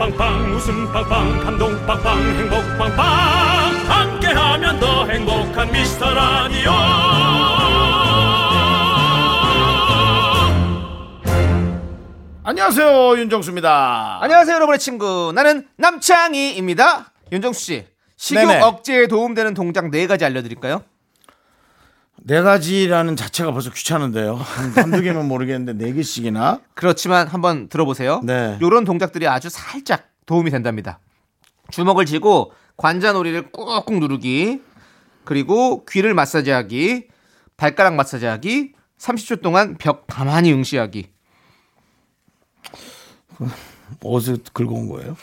빵빵 웃음 빵빵 감동 빵빵 행복 빵빵 함께하면 더 행복한 미스터 라디오 안녕하세요 윤정수입니다. 안녕하세요, 여러분의 친구. 나는 남창희입니다. 윤정수 씨, 식욕 네네. 억제에 도움되는 동작 네 가지 알려드릴까요? 네 가지라는 자체가 벌써 귀찮은데요. 한, 한두 개면 모르겠는데 네 개씩이나. 그렇지만 한번 들어보세요. 네. 이런 동작들이 아주 살짝 도움이 된답니다. 주먹을 쥐고 관자놀이를 꾹꾹 누르기, 그리고 귀를 마사지하기, 발가락 마사지하기, 30초 동안 벽 가만히 응시하기. 어디서 긁어온 거예요?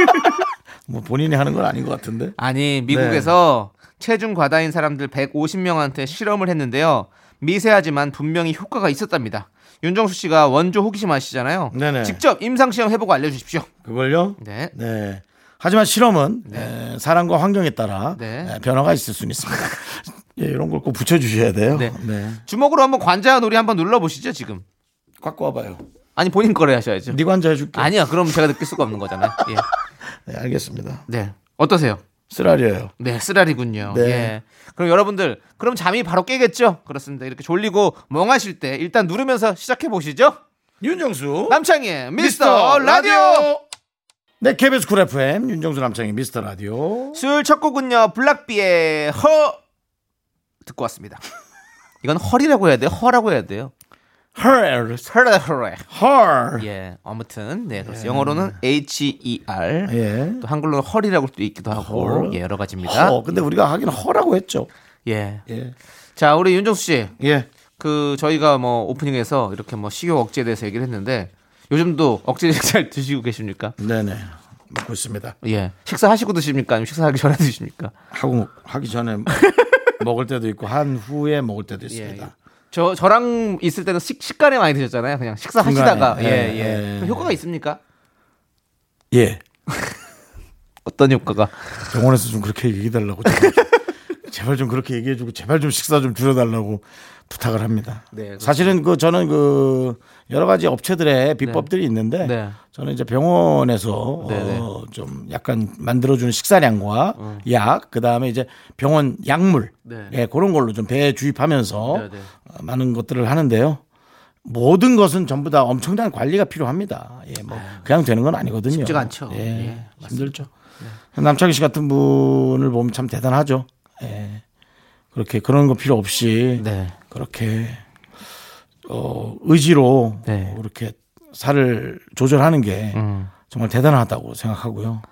뭐 본인이 하는 건 아닌 것 같은데. 아니 미국에서 체중 과다인 사람들 150명한테 실험을 했는데요. 미세하지만 분명히 효과가 있었답니다. 윤정수 씨가 원조 호기심 아시잖아요. 네네. 직접 임상 시험 해보고 알려주십시오. 그걸요? 네. 네. 하지만 실험은 에, 사람과 환경에 따라 네. 에, 변화가 있을 수는 있습니다. 예, 이런 걸 꼭 붙여주셔야 돼요. 네. 네. 주먹으로 한번 관자 놀이 한번 눌러보시죠 지금. 갖고 와봐요. 아니 본인 거래 하셔야죠. 네 관자 해줄게. 아니야. 그럼 제가 느낄 수가 없는 거잖아요. 예. 네, 알겠습니다. 네. 어떠세요? 쓰라려요. 네, 쓰라리군요. 네. 예. 그럼 여러분들, 그럼 잠이 바로 깨겠죠? 그렇습니다. 이렇게 졸리고 멍하실 때 일단 누르면서 시작해 보시죠. 윤정수. 남창희의 미스터 라디오! 네, KBS 쿨 FM 윤정수 남창희 미스터 라디오. 수요일 첫 곡은요, 블락비의 허! 듣고 왔습니다. 이건 헐이라고 해야 돼요? 허라고 해야 돼요? Her, 허라, 허라. her. 예, 아무튼, 네, 그래서 영어로는 H-E-R. 예. 또 한글로는 헐이라고 또 있기도 하고, 헐. 예, 여러 가지입니다. 허. 근데 우리가 하긴 허라고 했죠. 예. 예. 자, 우리 윤정수 씨. 예. 그 저희가 뭐 오프닝에서 이렇게 뭐 식욕 억제에 대해서 얘기를 했는데 요즘도 억제 잘 드시고 계십니까? 네네. 먹고 있습니다. 예. 식사하시고 드십니까? 아니면 식사하기 전에 드십니까? 하고 하기 전에 먹을 때도 있고 한 후에 먹을 때도 예. 있습니다. 저 저랑 있을 때는 식, 식간에 많이 드셨잖아요. 그냥 식사하시다가 중간에. 예, 예, 예. 예. 효과가 있습니까? 예. 어떤 효과가? 병원에서 좀 그렇게 얘기해 달라고 제발, 제발 좀 그렇게 얘기해 주고 제발 좀 식사 좀 줄여 달라고 부탁을 합니다. 네, 그렇습니다. 사실은 그 저는 그 여러 가지 업체들의 비법들이 있는데 네. 저는 이제 병원에서 네, 어, 좀 약간 만들어주는 식사량과 약, 그 다음에 이제 병원 약물, 네. 예, 그런 걸로 좀 배에 주입하면서 네, 네. 어, 많은 것들을 하는데요. 모든 것은 전부 다 엄청난 관리가 필요합니다. 예, 뭐 그냥 되는 건 아니거든요. 네. 쉽지가 않죠. 예, 예, 힘들죠. 남창희 씨 같은 분을 보면 참 대단하죠. 예. 그렇게 그런 거 필요 없이 네. 그렇게 어 의지로 네. 그렇게 살을 조절하는 게 음. 정말 대단하다고 생각하고요.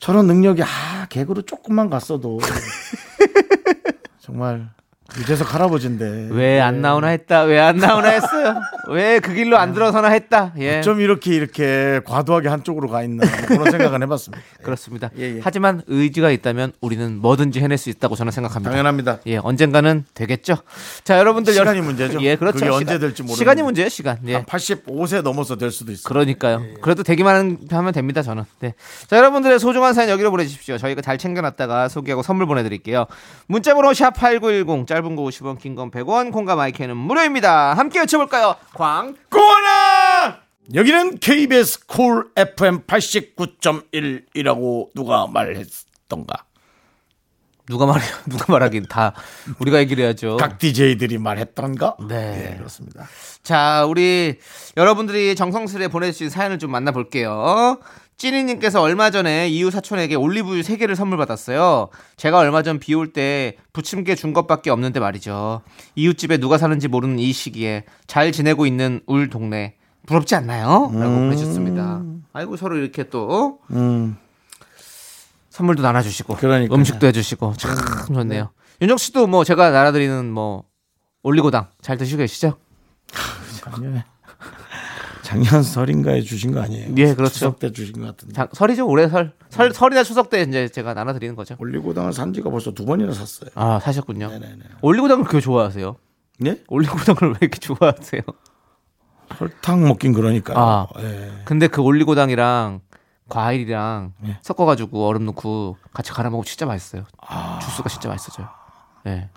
저런 능력이 아 개그로 조금만 갔어도 정말 유재석 할아버지인데 왜 안 나오나 했다. 왜 안 나오나 했어요. 왜 그 길로 안 들어서나 했다. 예. 좀 이렇게 이렇게 과도하게 한쪽으로 가 있나 그런 생각은 해봤습니다. 그렇습니다. 예, 예. 하지만 의지가 있다면 우리는 뭐든지 해낼 수 있다고 저는 생각합니다. 당연합니다. 예, 언젠가는 되겠죠. 자, 여러분들 시간이 문제죠. 예, 그렇죠. 그게 언제 시간- 될지 모르는 시간이 문제예요, 시간. 예. 한 85세 넘어서 될 수도 있어요. 그러니까요. 그래도 되기만 하면 됩니다, 저는. 네. 자, 여러분들의 소중한 사연 여기로 보내주십시오. 저희가 잘 챙겨놨다가 소개하고 선물 보내드릴게요. 문자번호 샵8910, 짧은 거 50원, 긴 건 100원, 콩과 마이크는 무료입니다. 함께 외쳐볼까요? 광! 고원아! 여기는 KBS 쿨 FM 89.1이라고 누가 말했던가? 누가 말해, 누가 말하긴 다 우리가 얘기를 해야죠. 각 DJ들이 말했던가? 네. 그렇습니다. 자, 우리 여러분들이 정성스레 보내주신 사연을 좀 만나볼게요. 찌니님께서 얼마 전에 이웃 사촌에게 올리브유 3개를 선물 받았어요. 제가 얼마 전 비 올 때 부침개 준 것밖에 없는데 말이죠. 이웃집에 누가 사는지 모르는 이 시기에 잘 지내고 있는 울 동네. 부럽지 않나요? 라고 보내주셨습니다. 아이고, 서로 이렇게 또 음, 선물도 나눠주시고 그러니까요. 음식도 해주시고 참 좋네요. 윤정 씨도 뭐 제가 나눠드리는 뭐 올리고당 잘 드시고 계시죠? 예. 작년 설인가에 주신 거 아니에요? 예, 그렇죠. 추석 때 주신 것 같은데. 자, 설이죠 올해 설. 설 설이나 추석 때 이제 제가 나눠 드리는 거죠. 올리고당을 산 지가 벌써 두 번이나 샀어요. 아 사셨군요. 네네네. 올리고당을 그렇게 좋아하세요? 예? 올리고당을 왜 이렇게 좋아하세요? 설탕 먹긴 그러니까. 아. 예. 근데 그 올리고당이랑 과일이랑 예. 섞어가지고 얼음 넣고 같이 갈아 먹으면 진짜 맛있어요. 주스가 진짜 맛있어져요. 예.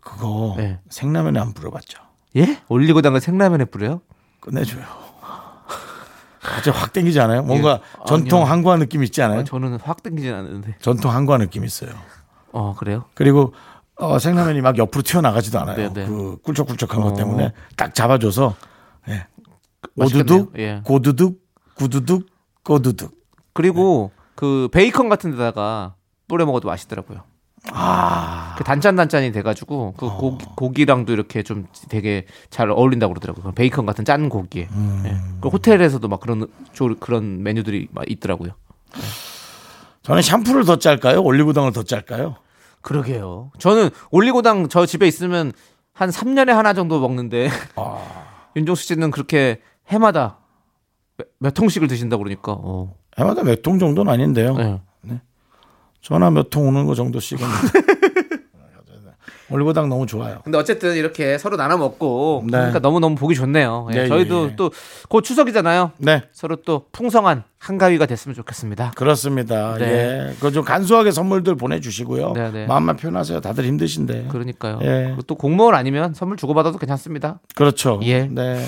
그거 네. 생라면에 안 뿌려봤죠. 예? 올리고당을 생라면에 뿌려요? 끝내줘요. 갑자기 확 땡기지 않아요? 뭔가 예. 전통 아니요. 한과 느낌 있지 않아요? 아, 저는 확 땡기진 않는데. 전통 한과 느낌 있어요. 어 그래요? 그리고 어, 생라면이 막 옆으로 튀어나가지도 않아요. 네, 네. 그 꿀쩍꿀쩍한 것 어. 때문에 딱 잡아줘서 예. 오두둑, 예. 고두둑, 구두둑, 꼬두둑. 그리고 그 베이컨 같은 데다가 뿌려 먹어도 맛있더라고요. 아, 그 단짠 단짠이 돼가지고 그 고기, 고기랑도 이렇게 좀 되게 잘 어울린다고 그러더라고요. 그 베이컨 같은 짠 고기에. 예. 그 호텔에서도 막 그런 조- 그런 메뉴들이 막 있더라고요. 저는 샴푸를 더 짤까요? 올리고당을 더 짤까요? 그러게요. 저는 올리고당 저 집에 있으면 한 3년에 하나 정도 먹는데 윤종수 씨는 그렇게 해마다 몇, 몇 통씩을 드신다고 그러니까. 어. 해마다 몇 통 정도는 아닌데요. 네. 전화 몇 통 오는 거 정도씩은. 올리고당 너무 좋아요. 근데 어쨌든 이렇게 서로 나눠 먹고 네. 그러니까 너무 너무 보기 좋네요. 예, 예, 저희도 예. 또곧 추석이잖아요. 네. 서로 또 풍성한 한가위가 됐으면 좋겠습니다. 그렇습니다. 네. 예. 그 좀 간소하게 선물들 보내주시고요. 네, 네. 마음만 표현하세요. 다들 힘드신데. 그러니까요. 예. 그리고 또 공무원 아니면 선물 주고받아도 괜찮습니다. 그렇죠. 예. 네.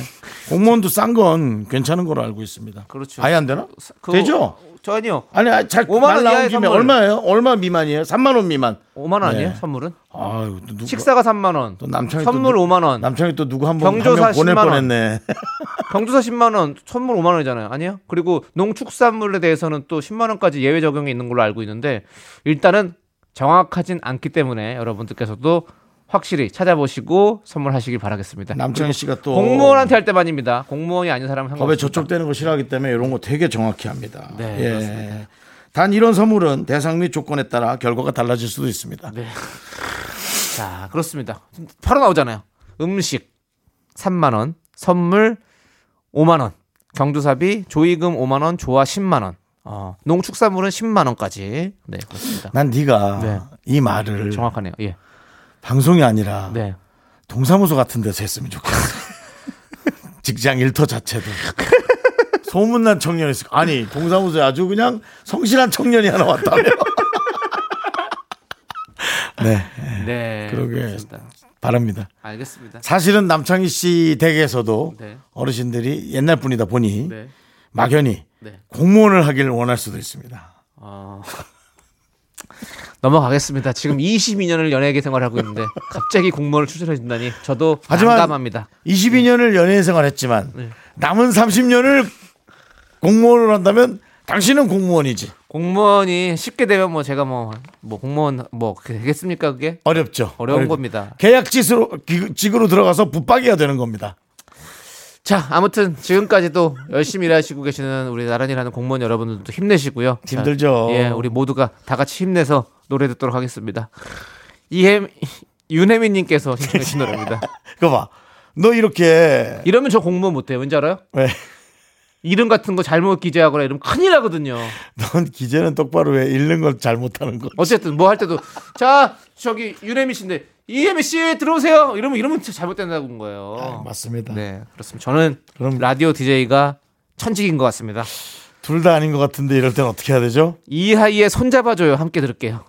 공무원도 싼 건 괜찮은 거로 알고 있습니다. 그렇죠. 아예 안 되나? 그거- 되죠? 전혀 아니, 아니, 잘 5만 말원 나온 김에. 얼마예요? 얼마 미만이에요? 3만 원 미만. 5만 원 아니에요? 네. 선물은? 아유, 또 누가, 식사가 3만 원. 또 남창희 선물 또, 5만 원. 남창희 또 누구 한번 경조사 보낼 10만 원. 뻔했네. 경조사 10만 원, 선물 5만 원이잖아요. 아니요? 그리고 농축산물에 대해서는 또 10만 원까지 예외 적용이 있는 걸로 알고 있는데 일단은 정확하진 않기 때문에 여러분들께서도 확실히 찾아보시고 선물하시길 바라겠습니다. 남창희 씨가 또 공무원한테 할 때만입니다. 공무원이 아닌 사람은 법에 상관없습니다. 저촉되는 거 싫어하기 때문에 이런 거 되게 정확히 합니다. 네, 예. 그렇습니다. 단 이런 선물은 대상 및 조건에 따라 결과가 달라질 수도 있습니다. 네. 자, 그렇습니다. 바로 나오잖아요. 음식 3만 원, 선물 5만 원, 경조사비 조의금 5만 원, 조화 10만 원. 어, 농축산물은 10만 원까지. 네, 그렇습니다. 난 네가 네. 이 말을 정확하네요. 예. 방송이 아니라 네. 동사무소 같은 데서 했으면 좋겠어. 직장 일터 자체도. 소문난 청년이 있을 거. 아니, 동사무소에 아주 그냥 성실한 청년이 하나 왔다며. 네, 네. 그러게. 그렇습니다. 바랍니다. 알겠습니다. 사실은 남창희 씨 댁에서도 네. 어르신들이 옛날 분이다 보니 네. 막연히 네. 공무원을 하기를 원할 수도 있습니다. 어... 넘어가겠습니다. 지금 22년을 연예계 생활하고 있는데 갑자기 공무원을 추천해 준다니 저도 하지만 난감합니다. 22년을 연예인 생활했지만 네. 남은 30년을 공무원을 한다면 당신은 공무원이지. 공무원이 쉽게 되면 뭐 제가 뭐 뭐 공무원 뭐 되겠습니까 그게 어렵죠. 어려운 어렵- 겁니다. 계약직으로 기- 직으로 들어가서 붙박이가 되는 겁니다. 자 아무튼 지금까지도 열심히 일하시고 계시는 우리 나란히 일하는 공무원 여러분들도 힘내시고요. 자, 힘들죠. 예, 우리 모두가 다 같이 힘내서 노래 듣도록 하겠습니다. 이해 윤혜민님께서 신청하신 노래입니다. 그거 봐. 너 이렇게 이러면 저 공무원 못해요. 왠지 알아요? 왜? 이름 같은 거 잘못 기재하거나 이러면 큰일 나거든요. 넌 기재는 똑바로 해. 읽는 걸 잘못하는 거. 어쨌든 뭐 할 때도 자 저기 윤혜미 씨인데 씨 들어오세요. 이러면 이러면 진짜 잘못된다는 거예요. 아, 맞습니다. 네 그렇습니다. 저는 그럼- 라디오 DJ가 천직인 것 같습니다. 둘 다 아닌 것 같은데 이럴 땐 어떻게 해야 되죠? 이하이의 손잡아줘요. 함께 들을게요.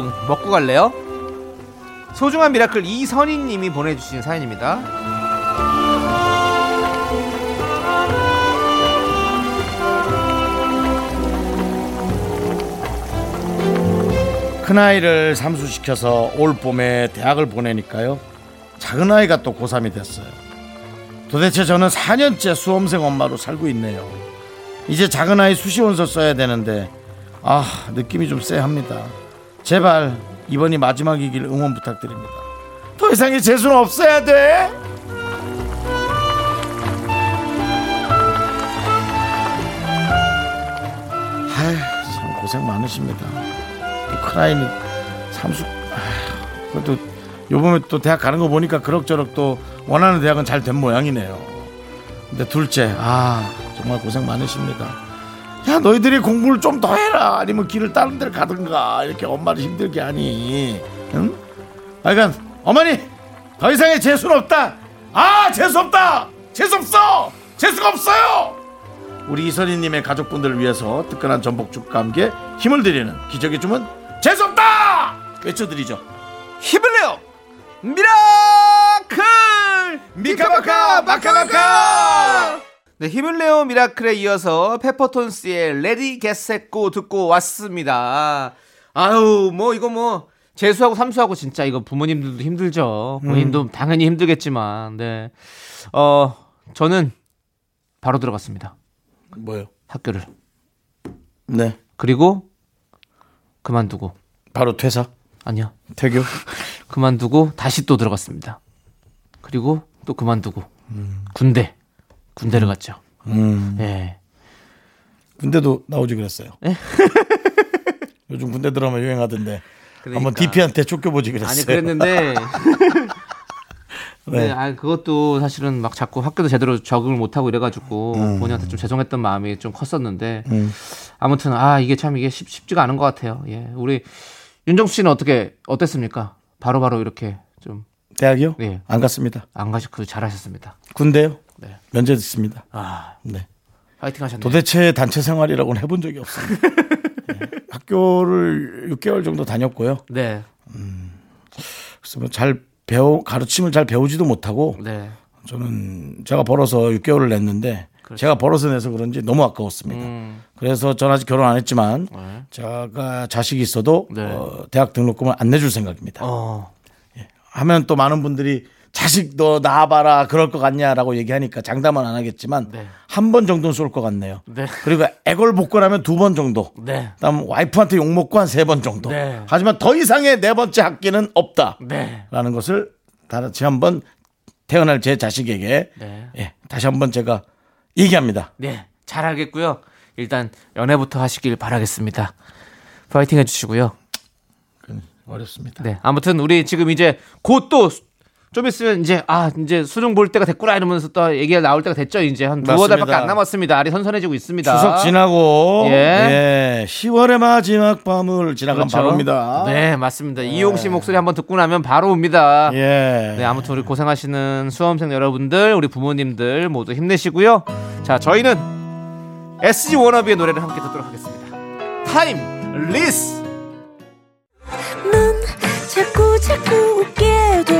전복죽 먹고 갈래요? 소중한 미라클 이선희님이 보내주신 사연입니다. 큰아이를 삼수시켜서 올 봄에 대학을 보내니까요. 작은 아이가 또 고3이 됐어요. 도대체 저는 4년째 수험생 엄마로 살고 있네요. 이제 작은 아이 수시원서 써야 되는데 아 느낌이 좀 쎄합니다. 제발 이번이 마지막이길 응원 부탁드립니다. 더 이상의 재수는 없어야 돼. 아참 고생 많으십니다. 크라인이 삼수 그래도 요번에 또 대학 가는 거 보니까 그럭저럭 또 원하는 대학은 잘 된 모양이네요. 근데 둘째, 아 정말 고생 많으십니다. 야 너희들이 공부를 좀 더 해라. 아니면 길을 다른 데를 가든가. 이렇게 엄마를 힘들게 하니. 응? 하여간 어머니 더 이상의 재수는 없다. 아 재수 없다. 재수 없어. 재수가 없어요. 우리 이선희님의 가족분들을 위해서 뜨끈한 전복죽과 함께 힘을 드리는 기적의 주문 재수 없다! 외쳐드리죠. 힘을 내요. Miracle! 미카마카 마카마카 네, 내요 Miracle에 이어서 페퍼톤스의 Ready, Get Set, Go 듣고 왔습니다. 아유, 뭐 이거 뭐 재수하고 삼수하고 진짜 이거 부모님들도 힘들죠. 본인도 당연히 힘들겠지만, 네. 어, 저는 바로 들어갔습니다. 뭐요 학교를. 네 그리고 그만두고 바로 퇴사 아니요. 퇴교 그만두고 다시 또 들어갔습니다. 그리고 또 그만두고 군대 군대를 갔죠. 음 예. 군대도 나오지 그랬어요 요즘 군대 드라마 유행하던데 한번 그러니까. DP한테 쫓겨보지 그랬어요 아니 그랬는데 네. 네, 아 그것도 사실은 막 자꾸 학교도 제대로 적응을 못 하고 이래가지고 본인한테 좀 죄송했던 마음이 좀 컸었는데 음. 아무튼 아 이게 참 이게 쉽, 쉽지가 않은 것 같아요. 예, 우리 윤정수 씨는 어떻게 어땠습니까? 바로바로 이렇게 좀안 대학이요? 네. 안 갔습니다 가시 그 잘하셨습니다. 군대요? 네. 면제됐습니다 아 네. 파이팅 하셨네요. 도대체 단체 생활이라고는 해본 적이 없습니다. 예. 학교를 6개월 정도 다녔고요. 네, 그래서 뭐잘 배우 가르침을 잘 배우지도 못하고 네, 저는 제가 벌어서 6개월을 냈는데 제가 벌어서 내서 그런지 너무 아까웠습니다. 음, 그래서 전 아직 결혼 안 했지만 네. 제가 자식이 있어도 네. 어, 대학 등록금을 안 내줄 생각입니다. 어, 하면 또 많은 분들이 자식 너 낳아봐라 그럴 것 같냐라고 얘기하니까 장담은 안 하겠지만 네. 한번 정도는 쏠 것 같네요. 네. 그리고 애걸복걸하면 두 번 정도. 네, 그다음 와이프한테 욕 먹고 한 세 번 정도. 네. 하지만 더 이상의 네 번째 학기는 없다라는 네, 것을 다시 한번 태어날 제 자식에게 네. 예, 다시 한번 제가 얘기합니다. 네, 잘하겠고요. 일단 연애부터 하시길 바라겠습니다. 파이팅 해주시고요. 어렵습니다. 네, 아무튼 우리 지금 이제 곧 또 좀 있으면 이제 아 이제 수능 볼 때가 됐구나 이러면서 또 얘기가 나올 때가 됐죠. 이제 한 두어. 달밖에 안 남았습니다. 알이 선선해지고 있습니다. 추석 지나고 예. 예. 10월의 마지막 밤을 지나간 그렇죠? 바로입니다. 네, 맞습니다. 이용 씨 목소리 한번 듣고 나면 바로 옵니다. 예. 네, 아무튼 우리 고생하시는 수험생 여러분들, 우리 부모님들 모두 힘내시고요. 자, 저희는 SG 워너비의 노래를 함께 듣도록 하겠습니다. Timeless. 넌 자꾸 자꾸 웃게 될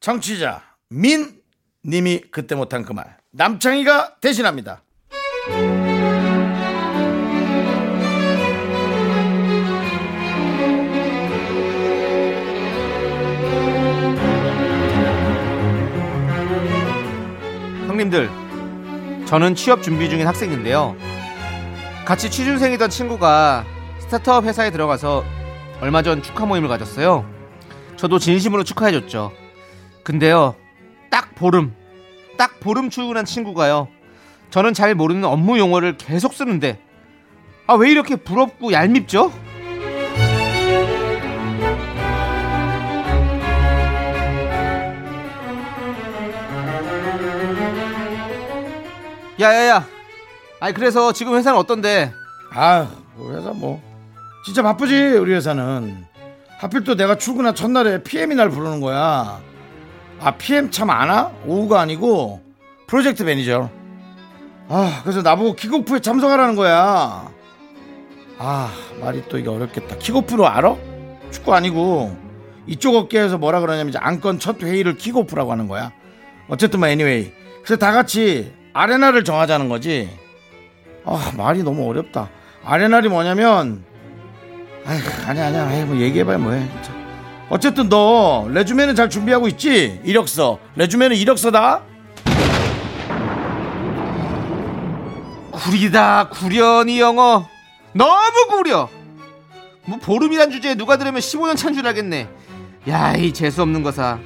청취자 민 님이 그때 못한 그 말 남창희가 대신합니다. 형님들, 저는 취업 준비 중인 학생인데요. 같이 취준생이던 친구가 스타트업 회사에 들어가서 얼마 전 축하 모임을 가졌어요. 저도 진심으로 축하해줬죠. 근데요, 딱 보름, 딱 보름 출근한 친구가요. 저는 잘 모르는 업무 용어를 계속 쓰는데, 아, 왜 이렇게 부럽고 얄밉죠? 야야야, 아니 그래서 지금 회사는 어떤데? 아, 그 회사 뭐 진짜 바쁘지 우리 회사는. 하필 또 내가 출근한 첫날에 PM이 날 부르는 거야. 아, PM 참 아나? 오후가 아니고 프로젝트 매니저. 아, 그래서 나보고 킥오프에 참석하라는 거야. 아, 말이 또 이게 어렵겠다. 킥오프로 알아? 축구 아니고 이쪽 업계에서 뭐라 그러냐면 이제 안건 첫 회의를 킥오프라고 하는 거야. 어쨌든 뭐 anyway. 그래서 다 같이 아레나를 정하자는 거지. 아 말이 너무 어렵다. 아레나리 뭐냐면 아휴 아니야 아니야 아이, 뭐 얘기해봐야 뭐해. 자, 어쨌든 너 레주메는 잘 준비하고 있지? 이력서. 레주메는 이력서다. 구리다 구련이 영어. 너무 구려. 뭐 보름이란 주제에 누가 들으면 15년 찬 줄 알겠네. 야 이 재수 없는 거사.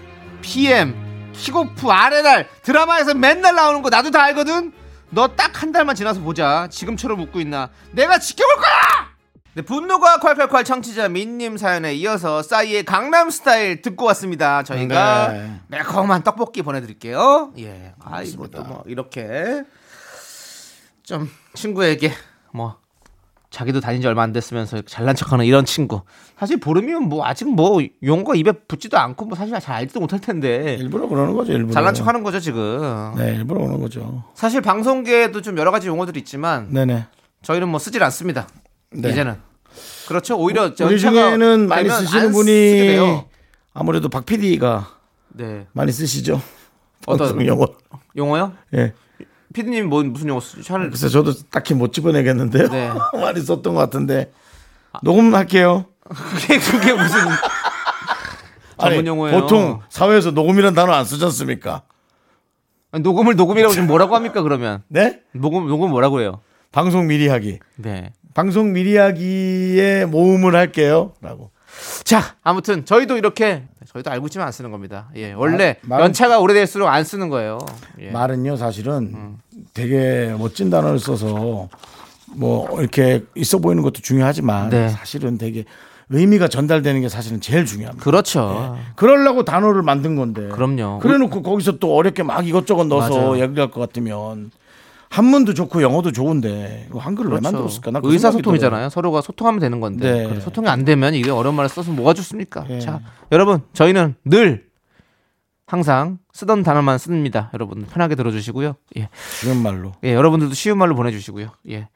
PM 킥오프 아레날 드라마에서 맨날 나오는 거 나도 다 알거든? 너 딱 한 달만 지나서 보자. 지금처럼 웃고 있나. 내가 지켜볼 거야 네, 분노가 콸콸콸 청취자 민님 사연에 이어서 싸이의 강남 스타일 듣고 왔습니다 저희가 네. 매콤한 떡볶이 보내드릴게요 예 아이고 또뭐 이렇게 좀 친구에게 뭐 자기도 다닌 지 얼마 안 됐으면서 잘난 척하는 이런 친구 사실 보름이면 뭐 아직 뭐 용어가 입에 붙지도 않고 뭐 사실 잘 알지도 못할 텐데 일부러 그러는 거죠 일부러. 잘난 척하는 거죠 지금 네 일부러 그러는 거죠. 사실 방송계에도 좀 여러 가지 용어들이 있지만 네네. 저희는 뭐 쓰질 않습니다 네. 이제는 그렇죠 오히려 우리 중에는 많이 쓰시는 분이. 아무래도 박 PD가 네 많이 쓰시죠. 어떤- 용어. 용어요 예. 피디님 뭐 무슨 용어 쓰죠? 잘 그래서 저도 딱히 못 집어내겠는데요. 네. 많이 썼던 것 같은데 녹음할게요. 그게 그게 무슨 전문 용어예요 보통 사회에서 녹음이란 단어 안 쓰지 않습니까? 아니, 녹음을 녹음이라고 지금 뭐라고 합니까 그러면 네? 녹음 녹음 뭐라고 해요? 방송 미리 하기. 네. 방송 미리 하기에 모음을 할게요. 라고. 자, 아무튼 저희도 이렇게 저희도 알고 있지만 안 쓰는 겁니다. 예, 원래 말- 말은- 연차가 오래될수록 안 쓰는 거예요. 예. 말은요, 사실은 음. 되게 멋진 단어를 써서 뭐 이렇게 있어 보이는 것도 중요하지만 네. 사실은 되게 의미가 전달되는 게 사실은 제일 중요합니다. 그렇죠. 그러려고 단어를 만든 건데. 그럼요. 그래놓고 거기서 또 어렵게 막 이것저것 넣어서 맞아요. 얘기할 것 같으면 한문도 좋고 영어도 좋은데 한글을 왜 만들었을까? 나 그 의사소통이잖아요. 서로가 소통하면 되는 건데 네. 소통이 안 되면 이게 어려운 말을 써서 뭐가 좋습니까? 예. 자, 여러분 저희는 늘 항상 쓰던 단어만 씁니다. 여러분 편하게 들어주시고요. 예. 쉬운 말로. 예, 여러분들도 쉬운 말로 보내주시고요. 예.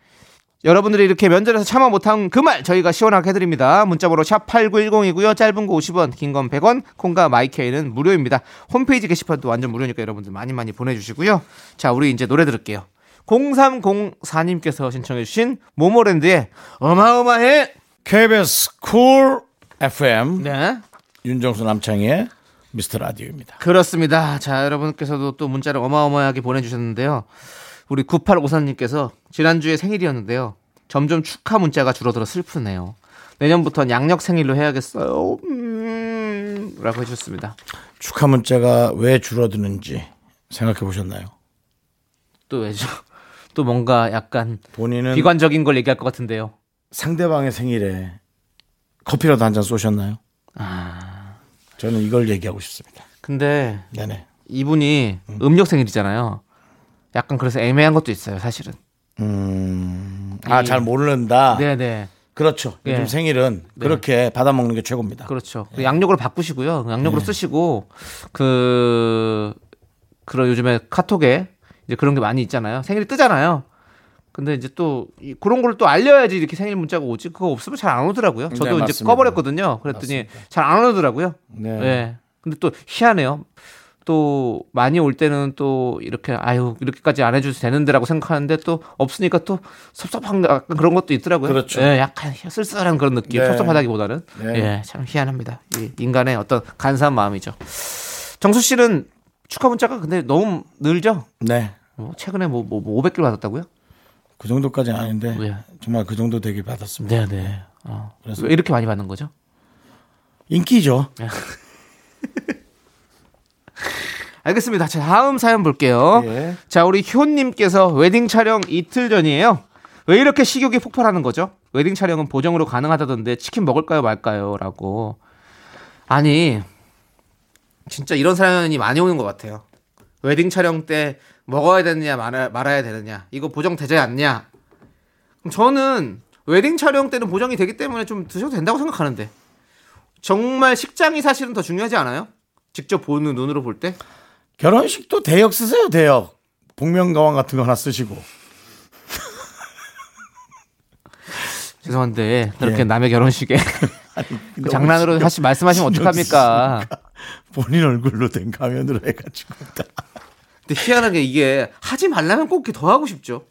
여러분들이 이렇게 면접에서 참아 못한 그 말 저희가 시원하게 해드립니다. 문자번호 샵 8910이고요. 짧은 거 50원, 긴 건 100원, 콩과 마이케이는 무료입니다. 홈페이지 게시판도 완전 무료니까 여러분들 많이 많이 보내주시고요. 자, 우리 이제 노래 들을게요. 0304님께서 신청해주신 모모랜드의 어마어마해. KBS 쿨 FM 네. 윤정수 남창의 미스터 라디오입니다. 그렇습니다. 자, 여러분께서도 또 문자를 어마어마하게 보내주셨는데요. 우리 9854님께서 지난주에 생일이었는데요. 점점 축하 문자가 줄어들어 슬프네요. 내년부터는 양력 생일로 해야겠어요. 음, 라고 해주셨습니다. 축하 문자가 왜 줄어드는지 생각해 보셨나요? 또 왜죠? 또 뭔가 약간 본인은 비관적인 걸 얘기할 것 같은데요. 상대방의 생일에 커피라도 한 잔 쏘셨나요? 아. 저는 이걸 얘기하고 싶습니다. 근데 네네. 이분이 음 력 생일이잖아요. 약간 그래서 애매한 것도 있어요, 사실은. 음, 아, 이- 잘 모른다. 네 네. 그렇죠. 예. 요즘 생일은 그렇게 받아 먹는 게 최고입니다. 그렇죠. 그 양력으로 바꾸시고요. 양력으로 쓰시고 그 그런 요즘에 카톡에 이제 그런 게 많이 있잖아요. 생일이 뜨잖아요. 근데 이제 또 이- 그런 걸 또 알려야지 이렇게 생일 문자가 오지. 그거 없으면 잘 안 오더라고요. 저도 네, 이제 맞습니다. 꺼버렸거든요. 그랬더니 잘 안 오더라고요. 네. 예. 근데 또 희한해요. 또 많이 올 때는 또 이렇게 아유 이렇게까지 안 해줘도 되는데라고 생각하는데 또 없으니까 또 섭섭한 거- 약간 그런 것도 있더라고요. 그렇죠. 예, 약간 쓸쓸한 그런 느낌. 네. 섭섭하다기보다는 네. 예, 참 희한합니다. 이 인간의 어떤 간사한 마음이죠. 정수 씨는 축하 문자가 근데 너무 늘죠? 네. 뭐 최근에 뭐, 뭐, 뭐 500개를 받았다고요? 그 정도까지는 아닌데 네. 정말 그 정도 되게 받았습니다. 네, 네. 어. 그래서- 왜 이렇게 많이 받는 거죠? 인기죠. 알겠습니다. 자, 다음 사연 볼게요. 예. 자, 우리 효님께서 웨딩 촬영 이틀 전이에요. 왜 이렇게 식욕이 폭발하는 거죠? 웨딩 촬영은 보정으로 가능하다던데 치킨 먹을까요 말까요? 라고. 아니, 진짜 이런 사연이 많이 오는 것 같아요. 웨딩 촬영 때 먹어야 되느냐 말아, 말아야 되느냐. 이거 보정 되지 않냐. 그럼 저는 웨딩 촬영 때는 보정이 되기 때문에 좀 드셔도 된다고 생각하는데. 정말 식장이 사실은 더 중요하지 않아요? 직접 보는 눈으로 볼 때? 결혼식도 대역 쓰세요, 대역. 복면가왕 같은 거 하나 쓰시고. 죄송한데 그렇게 예. 남의 결혼식에 그 장난으로 하시 말씀하시면 어떡합니까? 본인 얼굴로 된 가면으로 해가지고. 근데 희한하게 이게 하지 말라면 꼭 더 하고 싶죠.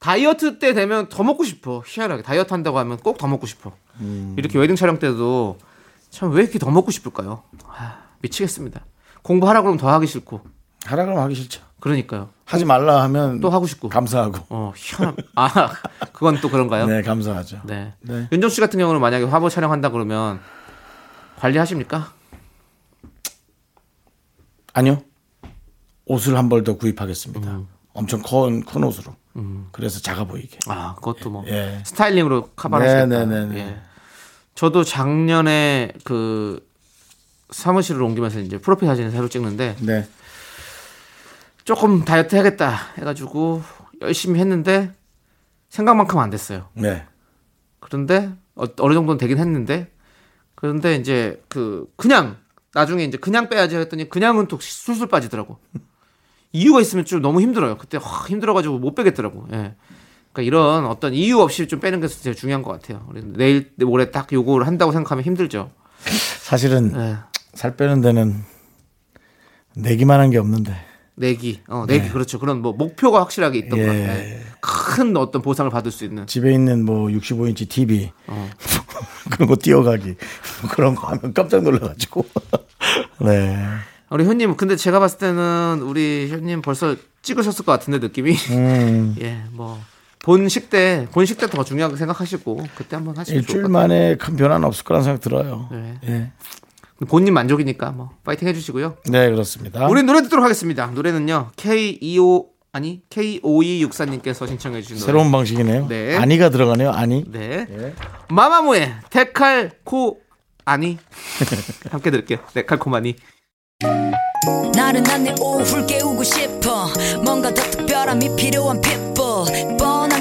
다이어트 때 되면 더 먹고 싶어. 희한하게 다이어트 한다고 하면 꼭 더 먹고 싶어. 이렇게 웨딩 촬영 때도 참 왜 이렇게 더 먹고 싶을까요? 아, 미치겠습니다. 공부하라 그러면 더 하기 싫고. 하라 그러면 하기 싫죠. 그러니까요. 하지 말라 하면 또 하고 싶고. 감사하고. 어, 희한. 아, 그건 또 그런가요? 네, 감사하죠. 네. 네. 윤정 씨 같은 경우는 만약에 화보 촬영한다 그러면 관리하십니까? 아니요. 옷을 한 벌 더 구입하겠습니다. 음. 엄청 큰, 큰 옷으로. 그래서 작아 보이게. 아, 그것도 뭐 예. 스타일링으로 커버하시겠다. 네, 네, 네, 네. 예. 저도 작년에 그 사무실을 옮기면서 이제 프로필 사진을 새로 찍는데 네. 조금 다이어트 해야겠다 해가지고 열심히 했는데 생각만큼 안 됐어요. 네. 그런데 어, 어느 정도는 되긴 했는데 그런데 이제 그 그냥 나중에 이제 그냥 빼야지 했더니 그냥은 또 술술 빠지더라고. 이유가 있으면 좀 너무 힘들어요. 그때 확 힘들어가지고 못 빼겠더라고. 예. 그러니까 이런 어떤 이유 없이 좀 빼는 게 제일 중요한 것 같아요. 내일 모레 딱 요거를 한다고 생각하면 힘들죠. 사실은 예. 살 빼는 데는 내기만 한 게 없는데. 내기, 어 내기 그렇죠. 그런 뭐 목표가 확실하게 있던 예. 것 같아요. 큰 어떤 보상을 받을 수 있는. 집에 있는 뭐 65인치 TV 어. 그런 거 뛰어가기 뭐 그런 거 하면 깜짝 놀라가지고 네 우리 현님, 근데 제가 봤을 때는 우리 현님 벌써 찍으셨을 것 같은데 느낌이. 음, 예, 뭐 본식 때 본식 때 더 중요하게 생각하시고 그때 한번 좋을 일주일. 만에 큰 변화는 없을 거란 생각 들어요 네. 예. 본인 만족이니까 뭐 파이팅 해주시고요. 네 그렇습니다 우리 노래 듣도록 하겠습니다. 노래는요 K25 아니 K5264님께서 신청해 주신 노래. 새로운 방식이네요 네. 아니가 들어가네요 아니 네. 마마무의 데칼코 아니 함께 들을게요. 데칼코마니. 나른한 내 오후를 깨우고 싶어 뭔가 더 특별함이 필요한 people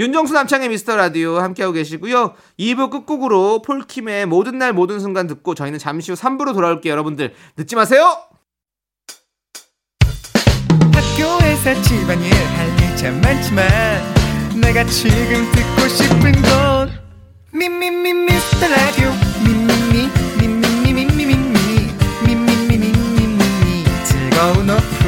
윤정수 남창의 미스터 라디오 함께하고 계시고요. 2부 끝곡으로 폴킴의 모든 날 모든 순간 듣고 저희는 잠시 후 3부로 돌아올게요. 여러분들 늦지 마세요. 학교에서 집안일 할 일 참 많지만 내가 지금 듣고 싶은 건 미미미 미스터 라디오 미미미 미미미 미미미 미미미 미미미 즐거운 오후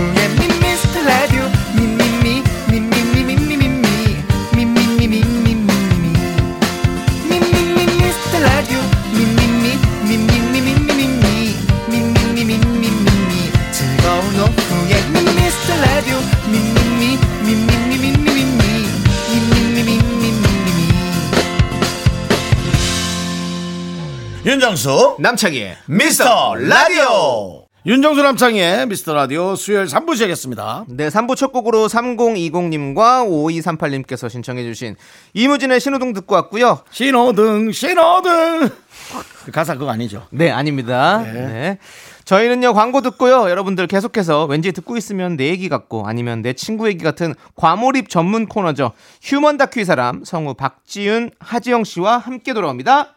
윤정수 남창희의 미스터 라디오 윤정수 남창의 미스터 라디오 수요일 3부 시작했습니다 네, 3부 첫 곡으로 3020님과 5238님께서 신청해주신 이무진의 신호등 듣고 왔고요. 신호등 신호등 그 가사 그거 아니죠 네, 아닙니다. 네. 저희는요, 광고 듣고요. 여러분들 계속해서 왠지 듣고 있으면 내 얘기 같고 아니면 내 친구 얘기 같은 과몰입 전문 코너죠. 휴먼 다큐 이 사람 성우 박지윤, 하지영 씨와 함께 돌아옵니다.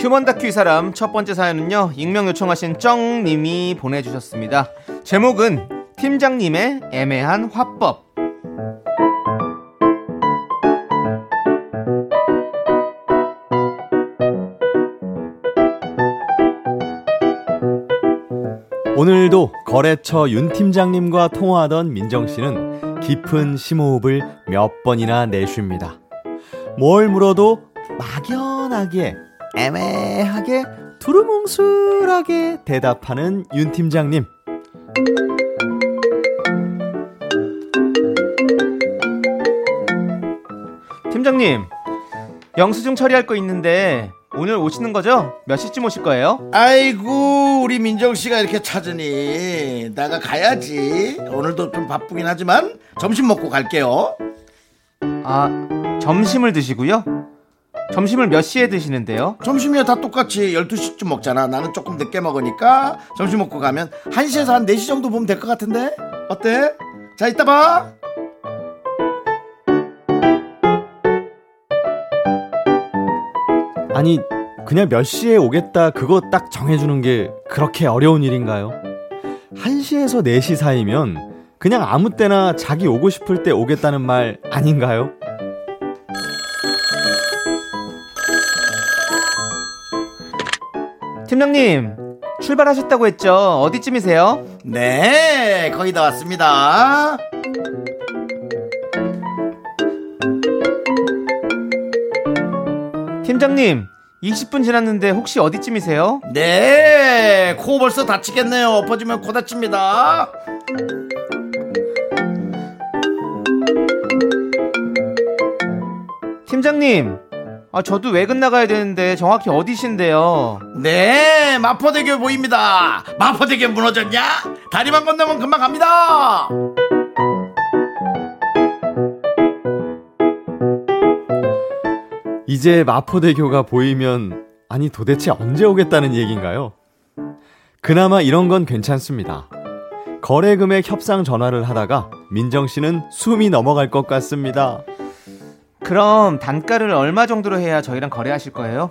휴먼 다큐 이 사람 첫 번째 사연은요 익명 요청하신 쩡님이 보내주셨습니다 제목은 팀장님의 애매한 화법. 오늘도 거래처 윤 팀장님과 통화하던 민정 씨는 깊은 심호흡을 몇 번이나 내쉽니다. 뭘 물어도 막연하게, 애매하게, 두루뭉술하게 대답하는 윤 팀장님. 팀장님, 영수증 처리할 거 있는데 오늘 오시는 거죠? 몇 시쯤 오실 거예요? 아이고 우리 민정 씨가 이렇게 찾으니 내가 가야지. 오늘도 좀 바쁘긴 하지만 점심 먹고 갈게요. 아, 점심을 드시고요? 점심을 몇 시에 드시는데요? 점심이야 다 똑같이 12시쯤 먹잖아. 나는 조금 늦게 먹으니까 점심 먹고 가면 1시에서 한 4시 정도 보면 될 것 같은데? 어때? 자, 이따 봐. 아니, 그냥 몇 시에 오겠다 그거 딱 정해주는 게 그렇게 어려운 일인가요? 1시에서 4시 사이면 그냥 아무 때나 자기 오고 싶을 때 오겠다는 말 아닌가요? 팀장님, 출발하셨다고 했죠? 어디쯤이세요? 네, 거의 다 왔습니다. 팀장님, 20분 지났는데 혹시 어디쯤이세요? 네, 코 벌써 다치겠네요. 엎어지면 코 다칩니다. 팀장님, 아, 저도 외근 나가야 되는데 정확히 어디신데요? 네, 마포대교 보입니다. 마포대교 무너졌냐? 다리만 건너면 금방 갑니다. 이제 마포대교가 보이면 아니 도대체 언제 오겠다는 얘기인가요? 그나마 이런 건 괜찮습니다. 거래 금액 협상 전화를 하다가 민정 씨는 숨이 넘어갈 것 같습니다. 그럼 단가를 얼마 정도로 해야 저희랑 거래하실 거예요?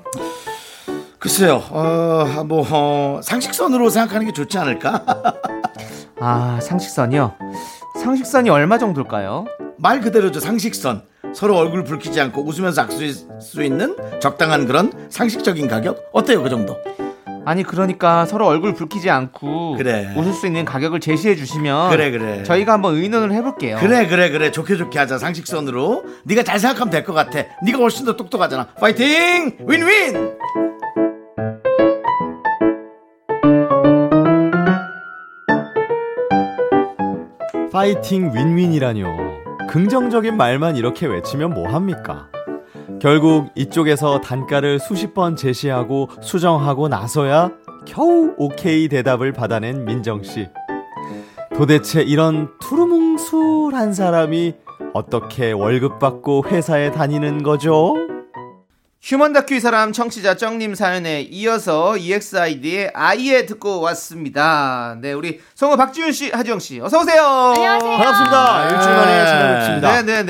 글쎄요, 어, 뭐, 어, 상식선으로 생각하는 게 좋지 않을까? 아, 상식선이요? 상식선이 얼마 정도일까요? 말 그대로죠, 상식선. 서로 얼굴 붉히지 않고 웃으면서 악수할 수 있는 적당한 그런 상식적인 가격? 어때요, 그 정도? 아니 그러니까 서로 얼굴 붉히지 않고 그래. 웃을 수 있는 가격을 제시해 주시면 그래, 그래. 저희가 한번 의논을 해볼게요. 그래, 그래, 그래. 좋게 좋게 하자, 상식선으로. 네가 잘 생각하면 될 것 같아. 네가 훨씬 더 똑똑하잖아. 파이팅! 윈윈! 파이팅 윈윈이라뇨. 긍정적인 말만 이렇게 외치면 뭐 합니까? 결국 이쪽에서 단가를 수십 번 제시하고 수정하고 나서야 겨우 오케이 대답을 받아낸 민정 씨. 도대체 이런 두루뭉술한 사람이 어떻게 월급 받고 회사에 다니는 거죠? 휴먼 다큐 이 사람 청취자 쩡님 사연에 이어서 EXID의 Ah Yeah 듣고 왔습니다. 네, 우리 성우 박지윤 씨, 하지영 씨, 어서 오세요. 안녕하세요. 반갑습니다. 일주일 만에 찾아뵙습니다. 네, 네,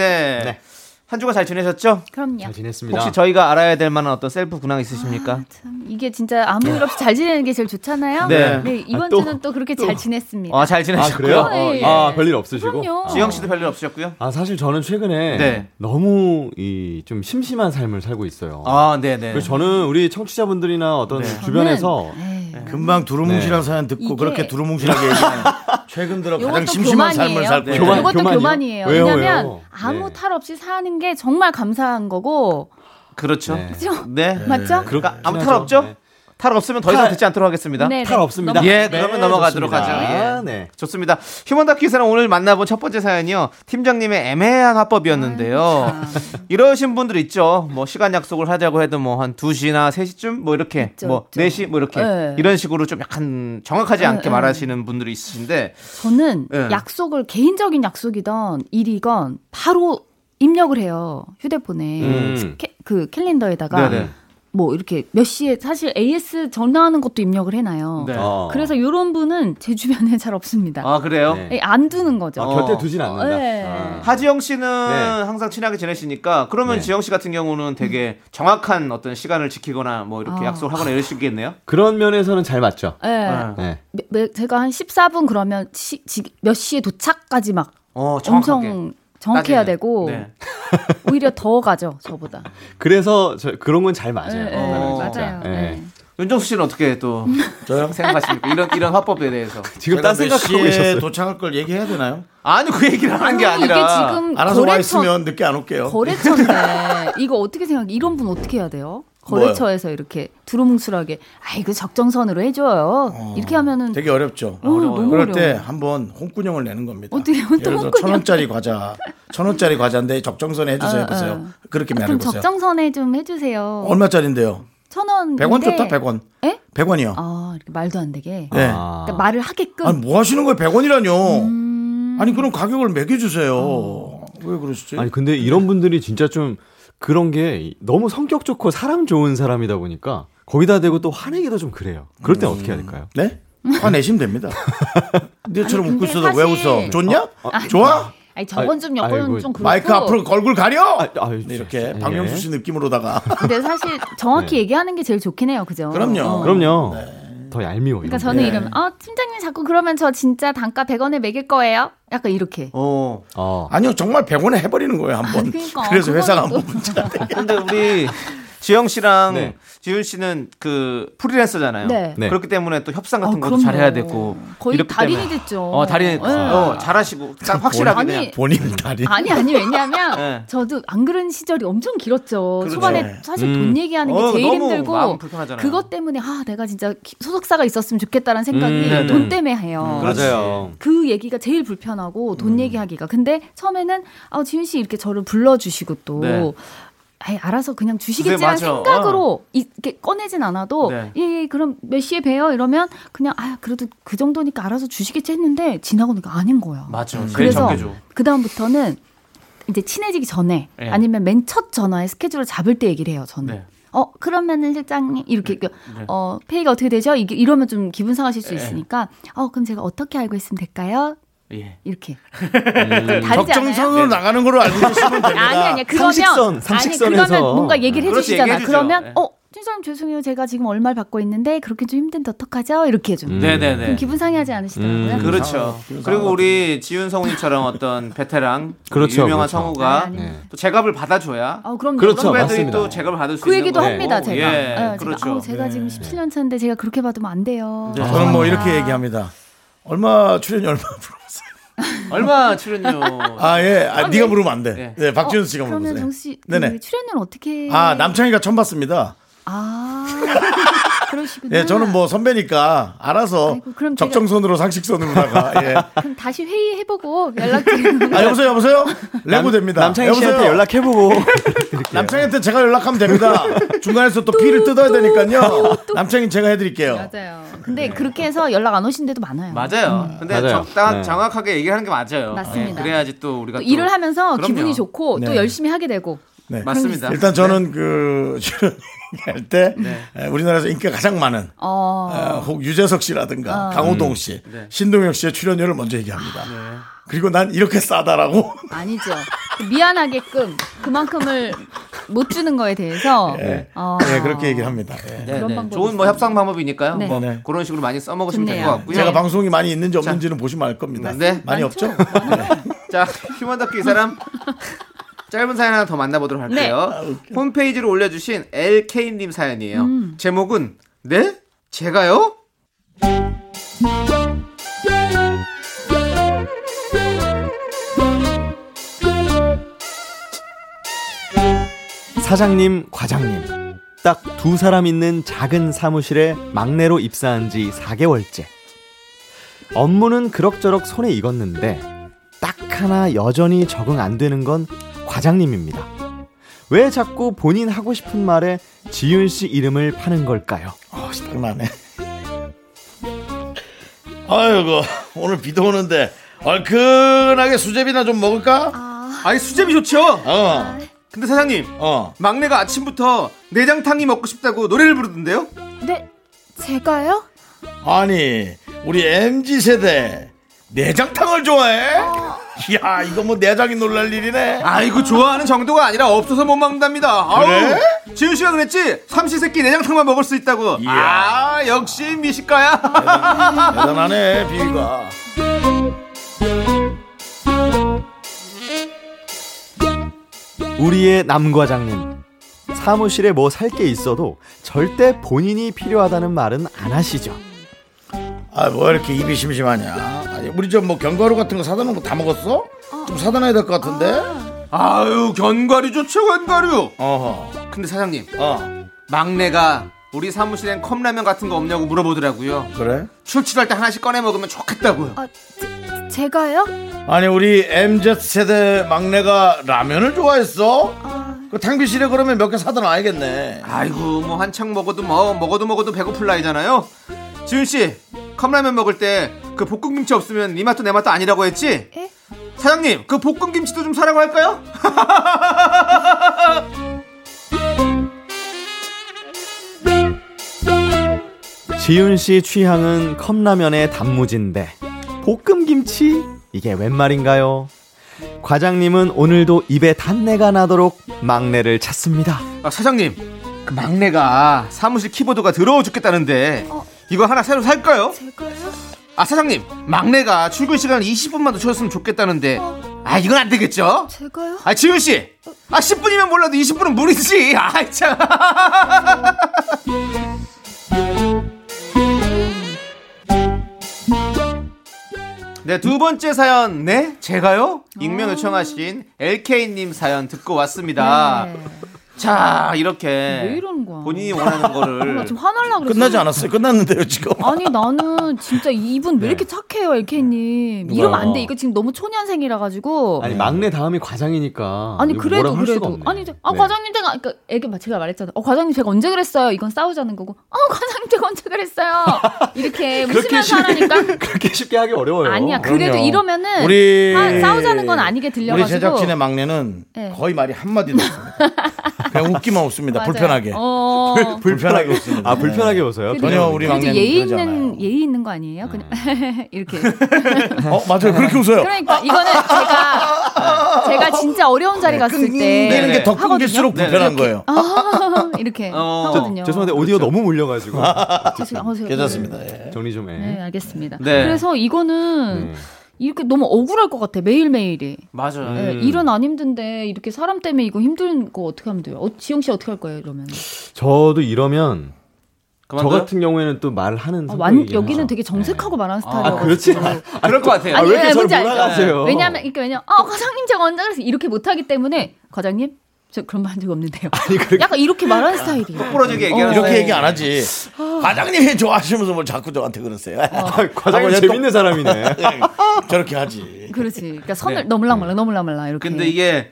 네. 네. 한 주간 잘 지내셨죠? 그럼요. 잘 지냈습니다. 혹시 저희가 알아야 될 만한 어떤 셀프 근황 있으십니까? 아, 참, 이게 진짜 아무 일 없이 잘 지내는 게 제일 좋잖아요. 네. 이번 아, 또, 주는 또 그렇게 잘 지냈습니다. 아, 잘아 지내셨고요. 그래요? 네. 아 별일 없으시고? 그럼요. 지영 씨도 별일 없으셨고요. 아 사실 저는 최근에 네. 너무 이 좀 심심한 삶을 살고 있어요. 아, 네, 네. 그래서 저는 우리 청취자분들이나 어떤 네. 주변에서 에이, 금방 두루뭉실한 네. 사연 듣고 이게- 그렇게 두루뭉실하게 얘기하는 최근 들어 가장 요것도 심심한 삶을 교만이에요. 살고 네. 있는 교만- 이것도 교만이요? 교만이에요. 왜요, 왜냐면? 아무 네. 탈 없이 사는 게 정말 감사한 거고 그렇죠. 네. 그죠? 네. 맞죠? 그러니까 아무 탈. 없죠? 네. 탈 없으면 더 이상 탈- 듣지 않도록 하겠습니다. 네, 탈 네. 없습니다. 예, 그러면 넘어가도록 하죠. 좋습니다. 예. 네. 좋습니다. 휴먼 다큐에서는 오늘 만나본 첫 번째 사연이요. 팀장님의 애매한 화법이었는데요. 이러신 분들 있죠. 뭐 시간 약속을 하자고 해도 뭐 한 2시나 3시쯤 뭐 이렇게 있죠, 뭐 있죠. 4시 뭐 이렇게 네. 이런 식으로 좀 약간 정확하지 않게 네, 말하시는 분들이 있으신데 저는 네. 약속을 개인적인 약속이건 일이건 바로 입력을 해요 휴대폰에 음. 캐- 그 캘린더에다가 네네. 뭐 이렇게 몇 시에 사실 AS 전화하는 것도 입력을 해놔요. 네. 어. 그래서 이런 분은 제 주변에 잘 없습니다. 아 그래요? 네. 예, 안 두는 거죠. 아, 곁에 두진 않는다. 네. 아. 하지영 씨는 네. 항상 친하게 지내시니까 그러면 네. 지영 씨 같은 경우는 되게 정확한 어떤 시간을 지키거나 뭐 이렇게 아. 약속을 하거나 이럴 수 있겠네요. 그런 면에서는 잘 맞죠. 예. 네. 네. 제가 한 14분 그러면 시, 지- 몇 시에 도착까지 막 어, 정확하게. 엄청 정확해야. 되고 네. 오히려 더 가죠 저보다. 그래서 저, 그런 건 잘 맞아요. 예, 예, 어, 맞아요. 예. 예. 윤정수 씨는 어떻게 또 저요? 생각하십니까? 이런 이런 화법에 대해서. 지금 딴몇 생각하고 시에 계셨어요. 도착할 걸 얘기해야 되나요? 아니 그 얘기를 하는 게 아니, 아니라 이게 지금 알아서 와 거래처 있으면 늦게 안 올게요. 거래처인데 이거 어떻게 생각해? 이런 분 어떻게 해야 돼요? 거래처에서 이렇게 두루뭉술하게 아 이거 적정선으로 해줘요. 이렇게 하면은 되게 어렵죠. 어, 너무 그럴 때 어려워요. 한번 홍군형을 내는 겁니다. 어떻게 예를 들어 홍군형? 천 원짜리 과자, 천 원짜리 과자인데 적정선에 해주세요 어, 해보세요. 어. 그렇게 아, 그럼 말해보세요. 적정선에 좀 해주세요. 얼마짜리인데요? 천 원. 100원 좋다 100원. 예? 100원이요. 아 이렇게 말도 안 되게. 네. 아. 그러니까 말을 하게끔. 아니 뭐 하시는 거예요? 100원이라뇨. 음. 아니 그럼 가격을 매겨주세요. 어. 왜 그러시지? 아니 근데 이런 분들이 진짜 좀 그런 게 너무 성격 좋고 사람 좋은 사람이다 보니까 거기다 대고 또 화내기도 좀 그래요. 그럴 땐 어떻게 해야 될까요? 네? 화내시면 됩니다. 너처럼 웃고 있어도 왜 사실- 웃어? 좋냐? 좋아? 아니 저건 좀 여건. 좀 그렇고. 마이크 앞으로 걸굴 가려? 아, 아유, 네, 이렇게 예. 박명수 씨 느낌으로다가 근데 사실 정확히 얘기하는 게 제일 좋긴 해요, 그죠? 그럼요. 어. 그럼요. 더 얄미워. 그러니까 저는 네. 이러면 아 팀장님 자꾸 그러면 저 진짜 단가 100원에 매길 거예요. 약간 이렇게. 어. 거. 어. 아니요 정말 100원에 해버리는 거예요 한번. 그러니까, 그래서 회사가 한번 문자. 근데 우리 지영 씨랑 네. 지윤 씨는 그 프리랜서잖아요. 네. 네. 그렇기 때문에 또 협상 같은 아, 것도 그럼요. 잘해야 되고 거의 달인이 때문에. 됐죠. 어 달인 네. 어, 잘하시고 딱 확실하게 아니, 그냥 본인 다리. 아니 아니 왜냐면 네. 저도 안 그런 시절이 엄청 길었죠. 그렇죠. 초반에 사실 음. 돈 얘기하는 게 어, 제일 너무 힘들고 마음 불편하잖아요. 그것 때문에 아 내가 진짜 기- 소속사가 있었으면 좋겠다라는 생각이 음. 돈 때문에 해요. 그렇지. 맞아요. 그 얘기가 제일 불편하고 돈 얘기하기가. 근데 처음에는 아 지윤 씨 이렇게 저를 불러주시고 또. 네. 아예 알아서 그냥 주시겠지라는 맞아. 생각으로 이렇게 꺼내진 않아도 네. 예, 예 그럼 몇 시에 봬요 이러면 그냥 아 그래도 그 정도니까 알아서 주시겠지 했는데 지나고 보니까 아닌 거예요. 맞아. 제일 그래서. 그 다음부터는 이제 친해지기 전에 네. 아니면 맨 첫 전화에 스케줄을 잡을 때 얘기를 해요. 저는. 네. 어 그러면은 실장님 이렇게 어 페이가 어떻게 되죠? 이게 이러면 좀 기분 상하실 수 네. 있으니까 어 그럼 제가 어떻게 알고 있으면 될까요? 예. 이렇게 음. 적정선으로 나가는 걸로 알고 계시면 됩니다. 아니 아니 그러면 상식선, 아니 상식선에서. 그러면 뭔가 얘기를 그렇지, 해주시잖아. 그러면 네. 어 팀장님 죄송해요 제가 지금 얼마를 받고 있는데 그렇게 좀 힘든데 어떡하죠? 이렇게 해줘. 음. 네네네. 그럼 기분 상해하지 않으시더라고요. 음. 그렇죠. 그리고 우리 지윤 성우님처럼 어떤 베테랑 그렇죠, 유명한 그렇죠. 성우가 아니, 아니. 또 제갑을 받아줘야 아 그럼요. 그렇죠. 그럼 후배들이 맞습니다. 또 제갑을 받을 수 그 있는 얘기도 거고. 합니다 제가. 예, 네, 제가, 그렇죠. 아우, 제가 지금 17년 차인데 제가 그렇게 받으면 안 돼요. 네. 저는 뭐 이렇게 얘기합니다. 얼마 출연료 얼마 물어보세요. 얼마 출연료? 아 예, 아, 네가 물으면 안 돼. 예. 네, 박지훈 씨가 어, 그러면 물어보세요. 정씨 네네. 그 출연료는 어떻게? 아 남창희가 처음 봤습니다. 아 그러시구나. 예, 저는 뭐 선배니까 알아서 아이고, 적정선으로 상식선으로다가 예. 그럼 다시 회의해보고 연락드리는 아 여보세요 여보세요 레고 됩니다. 남창희 씨한테 여보세요? 연락해보고 남창희한테 제가 연락하면 됩니다. 중간에서 또 피를 뜯어야 되니까요. 남창희 제가 해드릴게요. 맞아요. 근데 그렇게 해서 연락 안 오신 데도 많아요. 맞아요. 근데 맞아요. 적당 네. 정확하게 얘기하는 게 맞아요. 맞습니다. 예, 그래야지 또 우리가 또또 일을 하면서 그럼요. 기분이 좋고 또 네. 열심히 하게 되고. 네. 맞습니다. 일단 저는 그 출연 할때 네. 에, 우리나라에서 인기가 가장 많은 어. 어, 혹 유재석 씨라든가 어. 강호동 씨, 네. 신동엽 씨의 출연료를 먼저 얘기합니다. 그리고 난 이렇게 싸다라고 아니죠. 미안하게끔 그만큼을 못 주는 거에 대해서 예. 어. 네, 그렇게 얘기를 합니다. 예. 네, 네. 방법이 좋은 뭐. 협상 방법이니까요. 네. 뭐 네. 그런 식으로 많이 써먹으시면 될. 것 같고요. 제가 방송이 많이 있는지 없는지는 보시면 알 겁니다. 네. 많이 많죠? 없죠? 네. 자, 휴먼 다큐 이 사람 짧은 사연 하나 더 만나보도록 할게요. 홈페이지로 올려주신 LK님 사연이에요. 제목은 네? 제가요? 사장님, 과장님. 딱 두 사람 있는 작은 사무실에 막내로 입사한 지 4개월째. 업무는 그럭저럭 손에 익었는데 딱 하나 여전히 적응 안 되는 건 과장님입니다. 왜 자꾸 본인 하고 싶은 말에 지윤 씨 이름을 파는 걸까요? 아, 장난해. 아이고, 오늘 비도 오는데 얼큰하게 수제비나 좀 먹을까? 아니 수제비 좋죠? 어. 근데 사장님, 어. 막내가 아침부터 내장탕이 먹고 싶다고 노래를 부르던데요? 네, 제가요? 아니 우리 MZ 세대 내장탕을 좋아해? 이야 이거 뭐 내장이 놀랄 일이네. 아이고 좋아하는 정도가 아니라 없어서 못 먹는답니다. 그래? 아우, 지훈 씨가 그랬지? 삼시세끼 내장탕만 먹을 수 있다고. 이야. 아 역시 미식가야. 대단하네 비위가. 우리의 남 과장님. 사무실에 뭐 살 게 있어도 절대 본인이 필요하다는 말은 안 하시죠. 아 뭐 이렇게 입이 심심하냐? 아니 우리 저뭐 견과류 같은 거 사다 놓은 거 다 먹었어? 좀 사다 놔야 될 것 같은데. 아유 견과류 좋죠 견과류. 어허. 근데 사장님 어 막내가 우리 사무실엔 컵라면 같은 거 없냐고 물어보더라고요. 그래? 출출할 때 하나씩 꺼내 먹으면 좋겠다고요. 아, 제, 제가요? 아니 우리 MZ 세대 막내가 라면을 좋아했어? 그 탕비실에 그러면 몇 개 사다 놔야겠네. 아이고 뭐 한창 먹어도 뭐 먹어도 먹어도 배고플 나이잖아요. 지훈 씨 컵라면 먹을 때 그 볶음 김치 없으면 네 맛도 내 맛도 아니라고 했지? 에? 사장님 그 볶음 김치도 좀 사라고 할까요? 지윤 씨 취향은 컵라면에 단무지인데 볶음 김치 이게 웬 말인가요? 과장님은 오늘도 입에 단내가 나도록 막내를 찾습니다. 아, 사장님 그 막내가 사무실 키보드가 더러워 죽겠다는데 어. 이거 하나 새로 살까요? 제가요? 아 사장님 막내가 출근 시간 20분만 더 채웠으면 좋겠다는데 아 이건 안 되겠죠? 제가요? 아 지훈 씨, 아 10분이면 몰라도 20분은 무리지. 아 참. 네, 두 번째 사연, 네, 제가요? 익명 요청하신 LK님 사연 듣고 왔습니다. 네. 자, 이렇게. 왜 이러는 거야? 본인이 원하는 나 거를. 지금 화날라 그랬어. 끝나지 않았어요? 끝났는데요 지금. 아니 나는 진짜 이분 왜 이렇게 착해요, LK님. 누가요? 이러면 안 돼. 이거 지금 너무 초년생이라 가지고. 아니 막내 다음이 과장이니까 아니 그래도 그래도. 아니 저- 아 네. 과장님 제가 그러니까 애기 막 제가 말했잖아요. 어 과장님 제가 언제 그랬어요? 이건 싸우자는 거고. 어 과장님 제가 언제 그랬어요? 이렇게 웃으면서 하라니까. 그렇게 쉽게 하기 어려워요. 아니야 그래도 그럼요. 이러면은 우리 아, 싸우자는 건 아니게 들려가지고. 우리 제작진의 막내는 네. 거의 말이 한 마디도 없습니다. 그냥 웃기만 웃습니다. 맞아요. 불편하게. 어. 불 편하게 웃습니다. 아 불편하게 웃어요. 전혀 우리 막내는 예의 그러지 않아요. 있는 예의 있는 거 아니에요? 그냥 이렇게. 어 맞아요. 그렇게 웃어요. 그러니까 이거는 제가 제가 진짜 어려운 자리 갔을 끊기는 때 네. 게 더. 끊길수록 네, 불편한. 거예요. 아, 이렇게 어. 하거든요. 죄송한데 오디오 너무 물려가지고 죄송- 어, 제가- 괜찮습니다. 예. 정리 좀 해. 네, 알겠습니다. 네. 그래서 이거는 네. 이렇게 너무 억울할 것 같아 매일 매일이. 맞아요. 네, 일은 안 힘든데 이렇게 사람 때문에 이거 힘든 거 어떻게 하면 돼요? 어, 지영 씨 어떻게 할 거예요 이러면? 저도 이러면 저 그만둬요? 같은 경우에는 또 말하는 아, 완. 여기는 되게 정색하고 말하는 스타일이에요. 아 그렇지. 그럴 것 같아요. 아, 왜 이렇게 아니, 저를? 몰아가세요? 왜냐면 이렇게 왜냐? 어 과장님 제가 언제 그래서 이렇게 못하기 때문에 과장님 저 그런 말 한 적 없는데요. 약간 이렇게 말하는 스타일이에요. 부러지게 얘기하는 이렇게 어. 얘기 안 하지. 과장님이 좋아하시면서 뭘 자꾸 저한테 그러세요. 과장님 하고 재밌는 사람이네. 네, 저렇게 하지. 그렇지. 그러니까 선을 네. 넘을랑 말랑 넘을랑 말랑 이렇게. 근데 이게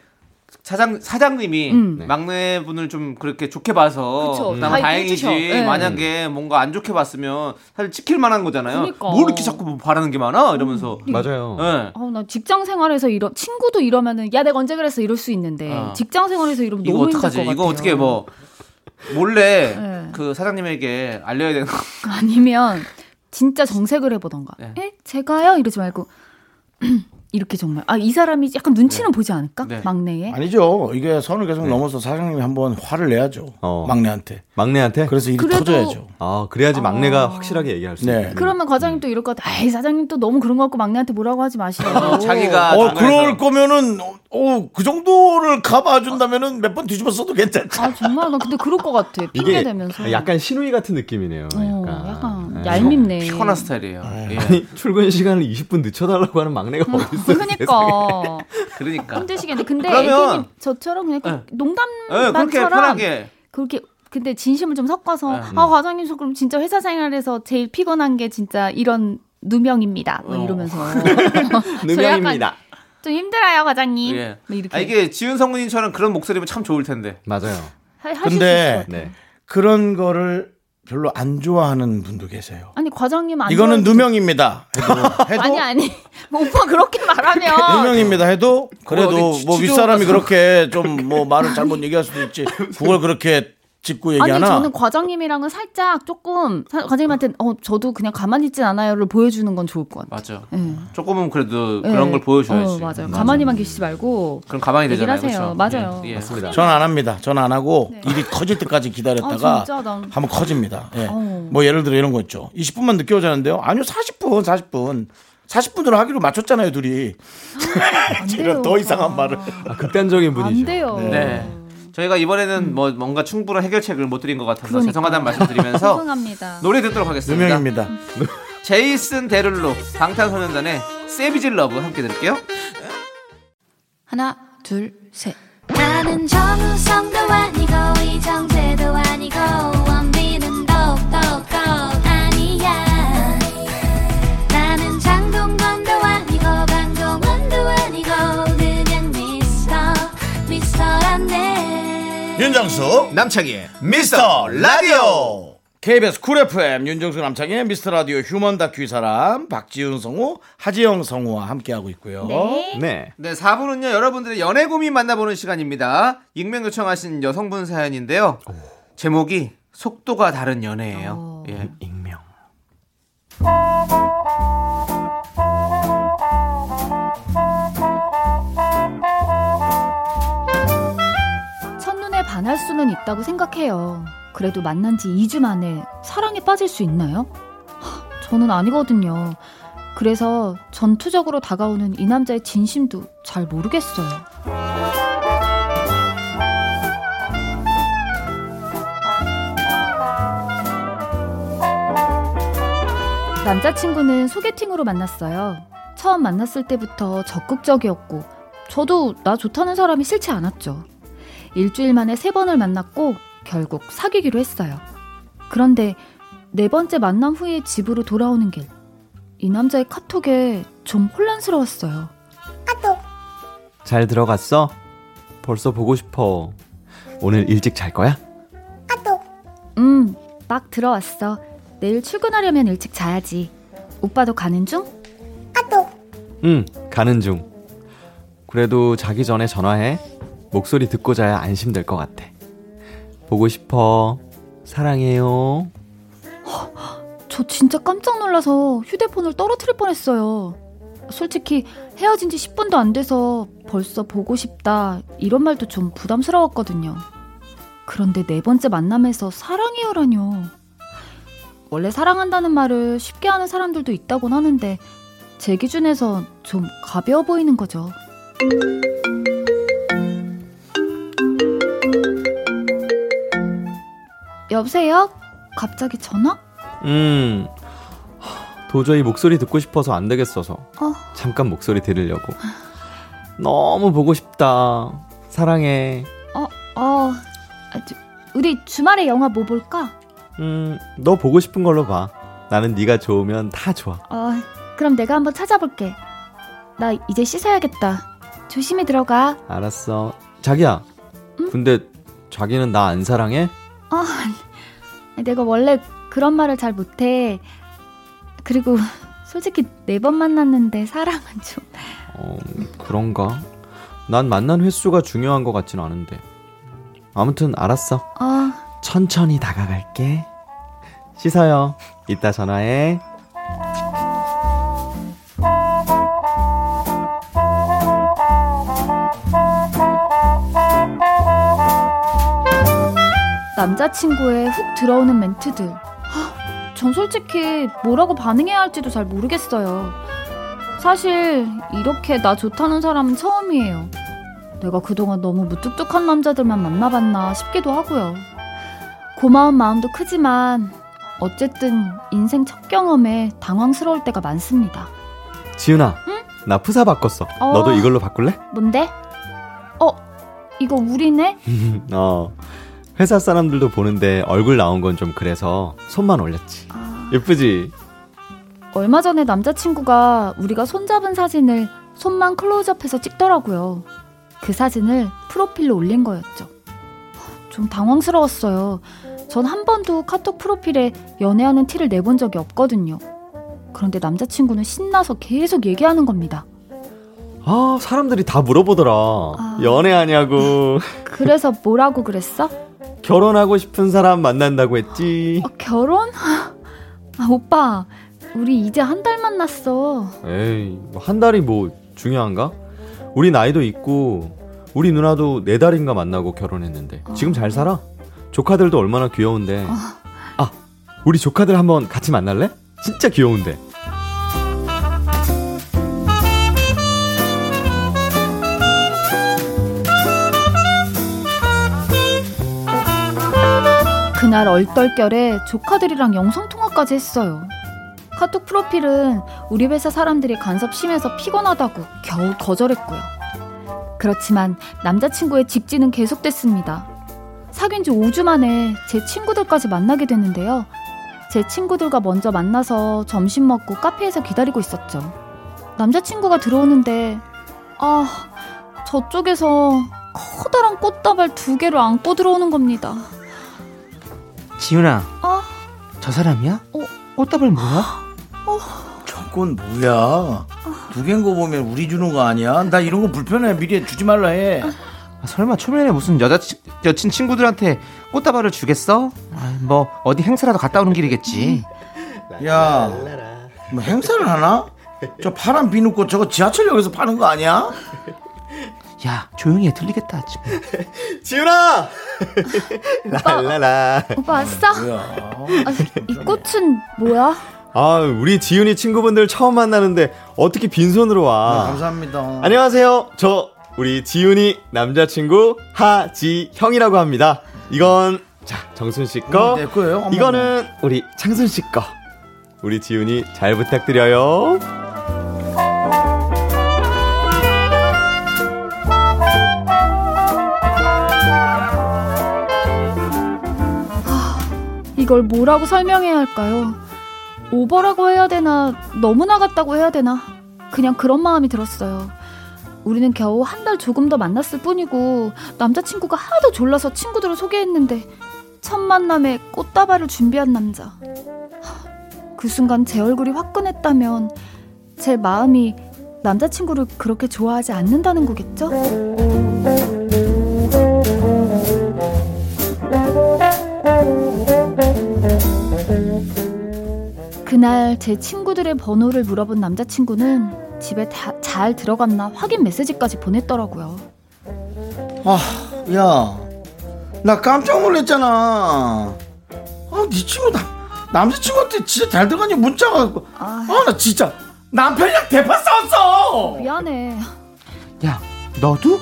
사장 사장님이 음. 막내 분을 좀 그렇게 좋게 봐서 그쵸. 그나마 다 다행이지. 네. 만약에 뭔가 안 좋게 봤으면 사실 찍힐 만한 거잖아요. 그러니까. 뭘 이렇게 자꾸 뭐 바라는 게 많아 이러면서. 맞아요. 네. 아, 나 직장 생활에서 이러 친구도 이러면은 야 내가 언제 그랬어 이럴 수 있는데 아. 직장 생활에서 이러면 이거 너무 어떡하지? 같아요. 이거 어떻게 뭐 몰래 네. 그 사장님에게 알려야 되는 거. 아니면 진짜 정색을 해보던가. 네. 에 제가요 이러지 말고 이렇게 정말 아 이 사람이 약간 눈치는 보지 않을까 네. 막내에. 아니죠. 이게 선을 계속 넘어서 사장님이 한번 화를 내야죠. 어. 막내한테. 막내한테. 그래서 일이 그래도- 터져야죠. 아 그래야지 막내가 확실하게 얘기할 수 네. 있네. 그러면 과장님 또 이럴 것 같아. 아이 사장님 또 너무 그런 거 갖고 막내한테 뭐라고 하지 마시라고. 자기가 어, 그럴 거면은, 어, 그 정도를 가봐준다면은 몇 번 뒤집어 써도 괜찮지. 아 정말 나 근데 그럴 것 같아. 핑계 이게 대면서. 약간 신우이 같은 느낌이네요. 어, 약간. 약간 네. 얄밉네. 피곤한 스타일이에요. 예. 아니 출근 시간을 20분 늦춰달라고 하는 막내가 어디 있어요? 그러니까 그러니까. 힘드시겠네. 근데 그러면- 저처럼 그냥 그 네. 네, 농담만처럼 그렇게 편하게. 그렇게 근데 진심을 좀 섞어서 네. 아 과장님 저 그럼 진짜 회사 생활에서 제일 피곤한 게 진짜 이런 누명입니다. 뭐 어. 이러면서 누명입니다. 좀 힘들어요 과장님. 예. 뭐 이렇게 아, 이게 지훈 성우님처럼 그런 목소리면 참 좋을 텐데. 맞아요. 하, 근데 있을 것 같아요. 네. 그런 거를 별로 안 좋아하는 분도 계세요. 아니 과장님 안 이거는 누명입니다. 해도, 해도 아니 아니 뭐 오빠 그렇게 말하면 누명입니다. 해도 그래도 어디 뭐 윗사람이 그렇게 좀 뭐 말을 잘못 얘기할 수도 있지. 그걸 그렇게 짚고 아니 얘기하나? 저는 과장님이랑은 살짝 조금 사- 과장님한테 어 저도 그냥 가만히 있진 않아요를 보여주는 건 좋을 것 같아요. 맞아. 예. 조금은 그래도 예. 그런 걸 보여줘야지. 어, 맞아요. 가만히만 계시지 말고 그럼 가만히 되잖아요. 하세요. 그렇죠? 맞아요. 예, 예. 맞습니다. 전 안 합니다. 전 안 하고 일이 커질 때까지 기다렸다가 아, 진짜? 난- 한번 커집니다. 예. 어. 뭐 예를 들어 이런 거 있죠. 20분만 늦게 오자는데요. 아니요, 40분, 40분. 40분으로 하기로 맞췄잖아요, 둘이. 안 이런 돼요, 더 이상한. 말을. 아, 극단적인 분이죠. 안 돼요. 네. 저희가 이번에는 뭐 뭔가 충분한 해결책을 못 드린 것 같아서 그러니까. 죄송하다는 말씀 드리면서 죄송합니다. 노래 듣도록 하겠습니다. 누명입니다. 제이슨 데룰로 방탄소년단의 Savage Love 함께 들을게요. 하나, 둘, 셋. 나는 정우성도 아니고 이정재도 아니고 윤정수, 남창희의 미스터 라디오. KBS 쿨 FM 윤정수 남창희의 미스터 라디오 휴먼 다큐 이 사람 박지훈 성우 하지영 성우와 함께하고 있고요. 네. 네. 네, 4부는요, 여러분들의 연애 고민 만나보는 시간입니다. 익명 요청하신 여성분 사연인데요. 제목이 속도가 다른 연애예요. 예. 익명. 반할 수는 있다고 생각해요. 그래도 만난 지 2주 만에 사랑에 빠질 수 있나요? 하, 저는 아니거든요. 그래서 전투적으로 다가오는 이 남자의 진심도 잘 모르겠어요. 남자친구는 소개팅으로 만났어요. 처음 만났을 때부터 적극적이었고, 저도 나 좋다는 사람이 싫지 않았죠. 일주일 만에 세 번을 만났고, 결국 사귀기로 했어요. 그런데 네 번째 만남 후에 집으로 돌아오는 길, 이 남자의 카톡에 좀 혼란스러웠어요. 잘 들어갔어? 벌써 보고 싶어. 오늘 일찍 잘 거야? 음, 막 들어왔어. 내일 출근하려면 일찍 자야지. 오빠도 가는 중? 응, 가는 중. 그래도 자기 전에 전화해. 목소리 듣고 자야 안심될 것 같아. 보고 싶어. 사랑해요. 저 진짜 깜짝 놀라서 휴대폰을 떨어뜨릴 뻔했어요. 솔직히 헤어진 지 10분도 안 돼서 벌써 보고 싶다 이런 말도 좀 부담스러웠거든요. 그런데 네 번째 만남에서 사랑해요라뇨. 원래 사랑한다는 말을 쉽게 하는 사람들도 있다곤 하는데 제 기준에서 좀 가벼워 보이는 거죠. 여보세요? 갑자기 전화? 음, 하, 도저히 목소리 듣고 싶어서 안 되겠어서. 어. 잠깐 목소리 들으려고. 너무 보고 싶다. 사랑해. 어, 어, 아, 저, 우리 주말에 영화 뭐 볼까? 음, 너 보고 싶은 걸로 봐. 나는 네가 좋으면 다 좋아. 어, 그럼 내가 한번 찾아볼게. 나 이제 씻어야겠다. 조심히 들어가. 알았어. 자기야. 근데 자기는 나 안 사랑해? 어, 내가 원래 그런 말을 잘 못해. 그리고 솔직히 네 번 만났는데 사랑은 좀. 어, 그런가? 난 만난 횟수가 중요한 것 같진 않은데. 아무튼 알았어. 어, 천천히 다가갈게. 씻어요. 이따 전화해. 남자친구의 훅 들어오는 멘트들. 하, 전 솔직히 뭐라고 반응해야 할지도 잘 모르겠어요. 사실 이렇게 나 좋다는 사람은 처음이에요. 내가 그동안 너무 무뚝뚝한 남자들만 만나봤나 싶기도 하고요. 고마운 마음도 크지만 어쨌든 인생 첫 경험에 당황스러울 때가 많습니다. 지은아. 나 푸사 바꿨어. 어. 너도 이걸로 바꿀래? 뭔데? 어, 이거 우리네? 어. 회사 사람들도 보는데 얼굴 나온 건 좀 그래서 손만 올렸지. 아, 예쁘지? 얼마 전에 남자친구가 우리가 손잡은 사진을 손만 클로즈업해서 찍더라고요. 그 사진을 프로필로 올린 거였죠. 좀 당황스러웠어요. 전 한 번도 카톡 프로필에 연애하는 티를 내본 적이 없거든요. 그런데 남자친구는 신나서 계속 얘기하는 겁니다. 아, 사람들이 다 물어보더라. 아. 연애하냐고. 그래서 뭐라고 그랬어? 결혼하고 싶은 사람 만난다고 했지. 어, 결혼? 아, 오빠, 우리 이제 한 달 만났어. 에이, 뭐한 달이 뭐 중요한가? 우리 나이도 있고, 우리 누나도 네 달인가 만나고 결혼했는데. 지금 잘 살아? 조카들도 얼마나 귀여운데. 아, 우리 조카들 한번 같이 만날래? 진짜 귀여운데. 그날 얼떨결에 조카들이랑 영상통화까지 했어요. 카톡 프로필은 우리 회사 사람들이 간섭 심해서 피곤하다고 겨우 거절했고요. 그렇지만 남자친구의 직진은 계속됐습니다. 사귄 지 5주 만에 제 친구들까지 만나게 됐는데요. 제 친구들과 먼저 만나서 점심 먹고 카페에서 기다리고 있었죠. 남자친구가 들어오는데, 아, 저쪽에서 커다란 꽃다발 두 개를 안고 들어오는 겁니다. 지윤아, 어? 저 사람이야? 어. 꽃다발 뭐야? 저건 뭐야? 두 개인 거 보면 우리 주는 거 아니야? 나 이런 거 불편해. 미리 주지 말라 해. 아, 설마 초면에 무슨 여자 치- 여친 친구들한테 꽃다발을 주겠어? 아, 뭐 어디 행사라도 갔다 오는 길이겠지. 야, 뭐 행사를 하나? 저 파란 비누꽃 저거 지하철역에서 파는 거 아니야? 야 조용히 해 들리겠다 지금. 지훈아! 랄라라. 오빠 왔어? 아, 이 꽃은 뭐야? 아, 우리 지훈이 친구분들 처음 만나는데 어떻게 빈손으로 와? 네, 감사합니다. 안녕하세요. 저 우리 지훈이 남자친구 하지형이라고 합니다. 이건 자 정순 씨 거, 음, 내 거예요? 어머. 이거는 우리 창순 씨 거. 우리 지훈이 잘 부탁드려요. 이걸 뭐라고 설명해야 할까요? 오버라고 해야 되나, 너무 나갔다고 해야 되나, 그냥 그런 마음이 들었어요. 우리는 겨우 한 달 조금 더 만났을 뿐이고, 남자친구가 하도 졸라서 친구들을 소개했는데, 첫 만남에 꽃다발을 준비한 남자. 하, 그 순간 제 얼굴이 화끈했다면, 제 마음이 남자친구를 그렇게 좋아하지 않는다는 거겠죠? 그날 제 친구들의 번호를 물어본 남자친구는 집에 다, 잘 들어갔나 확인 메시지까지 보냈더라고요. 아, 야, 나 깜짝 놀랐잖아. 아, 네 친구 나 남자친구한테 진짜 잘 들어가니 문자가. 아. 아, 나 진짜 남편이랑 대파 싸웠어. 미안해. 야 너도?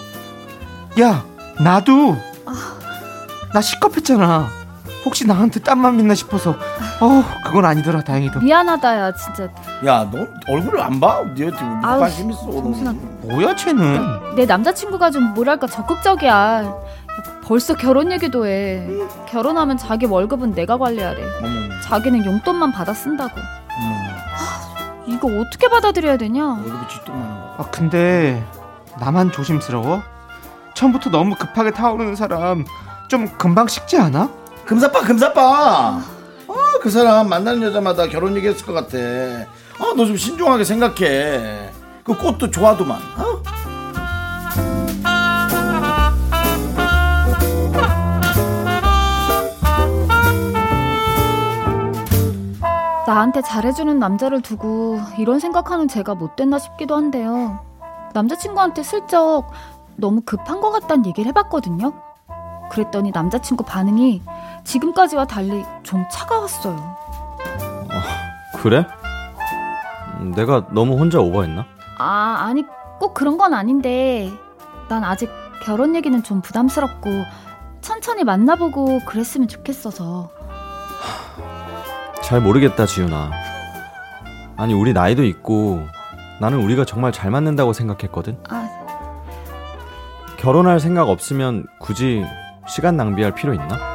야 나도. 나 시겁했잖아. 혹시 나한테 땀만 믿나 싶어서. 어 그건 아니더라 다행히도. 미안하다 야 진짜. 야, 너 얼굴을 안 봐? 네 무슨 아우, 관심 있어? 정순아. 뭐야 쟤는? 내 남자친구가 좀 뭐랄까 적극적이야. 벌써 결혼 얘기도 해. 결혼하면 자기 월급은 내가 관리하래. 어머, 자기는 용돈만 받아 쓴다고. 어머, 이거 어떻게 받아들여야 되냐? 월급이 쥐똥하는 거. 아 근데 나만 조심스러워? 처음부터 너무 급하게 타오르는 사람 좀 금방 식지 않아? 금사빠, 금사빠. 아, 그 사람 만나는 여자마다 결혼 얘기했을 것 같아. 아, 너 좀 신중하게 생각해. 그 꽃도 좋아도만. 어? 나한테 잘해주는 남자를 두고 이런 생각하는 제가 못됐나 싶기도 한데요. 남자친구한테 슬쩍 너무 급한 것 같다는 얘기를 해봤거든요. 그랬더니 남자친구 반응이 지금까지와 달리 좀 차가웠어요. 그래? 음, 내가 너무 혼자 오버했나? 아, 아니, 꼭 그런 건 아닌데, 난 아직 결혼 얘기는 좀 부담스럽고, 천천히 만나보고 그랬으면 좋겠어서. 잘 모르겠다 지훈아. 아니 우리 나이도 있고 나는 우리가 정말 잘 맞는다고 생각했거든. 아, 결혼할 생각 없으면 굳이 시간 낭비할 필요 있나?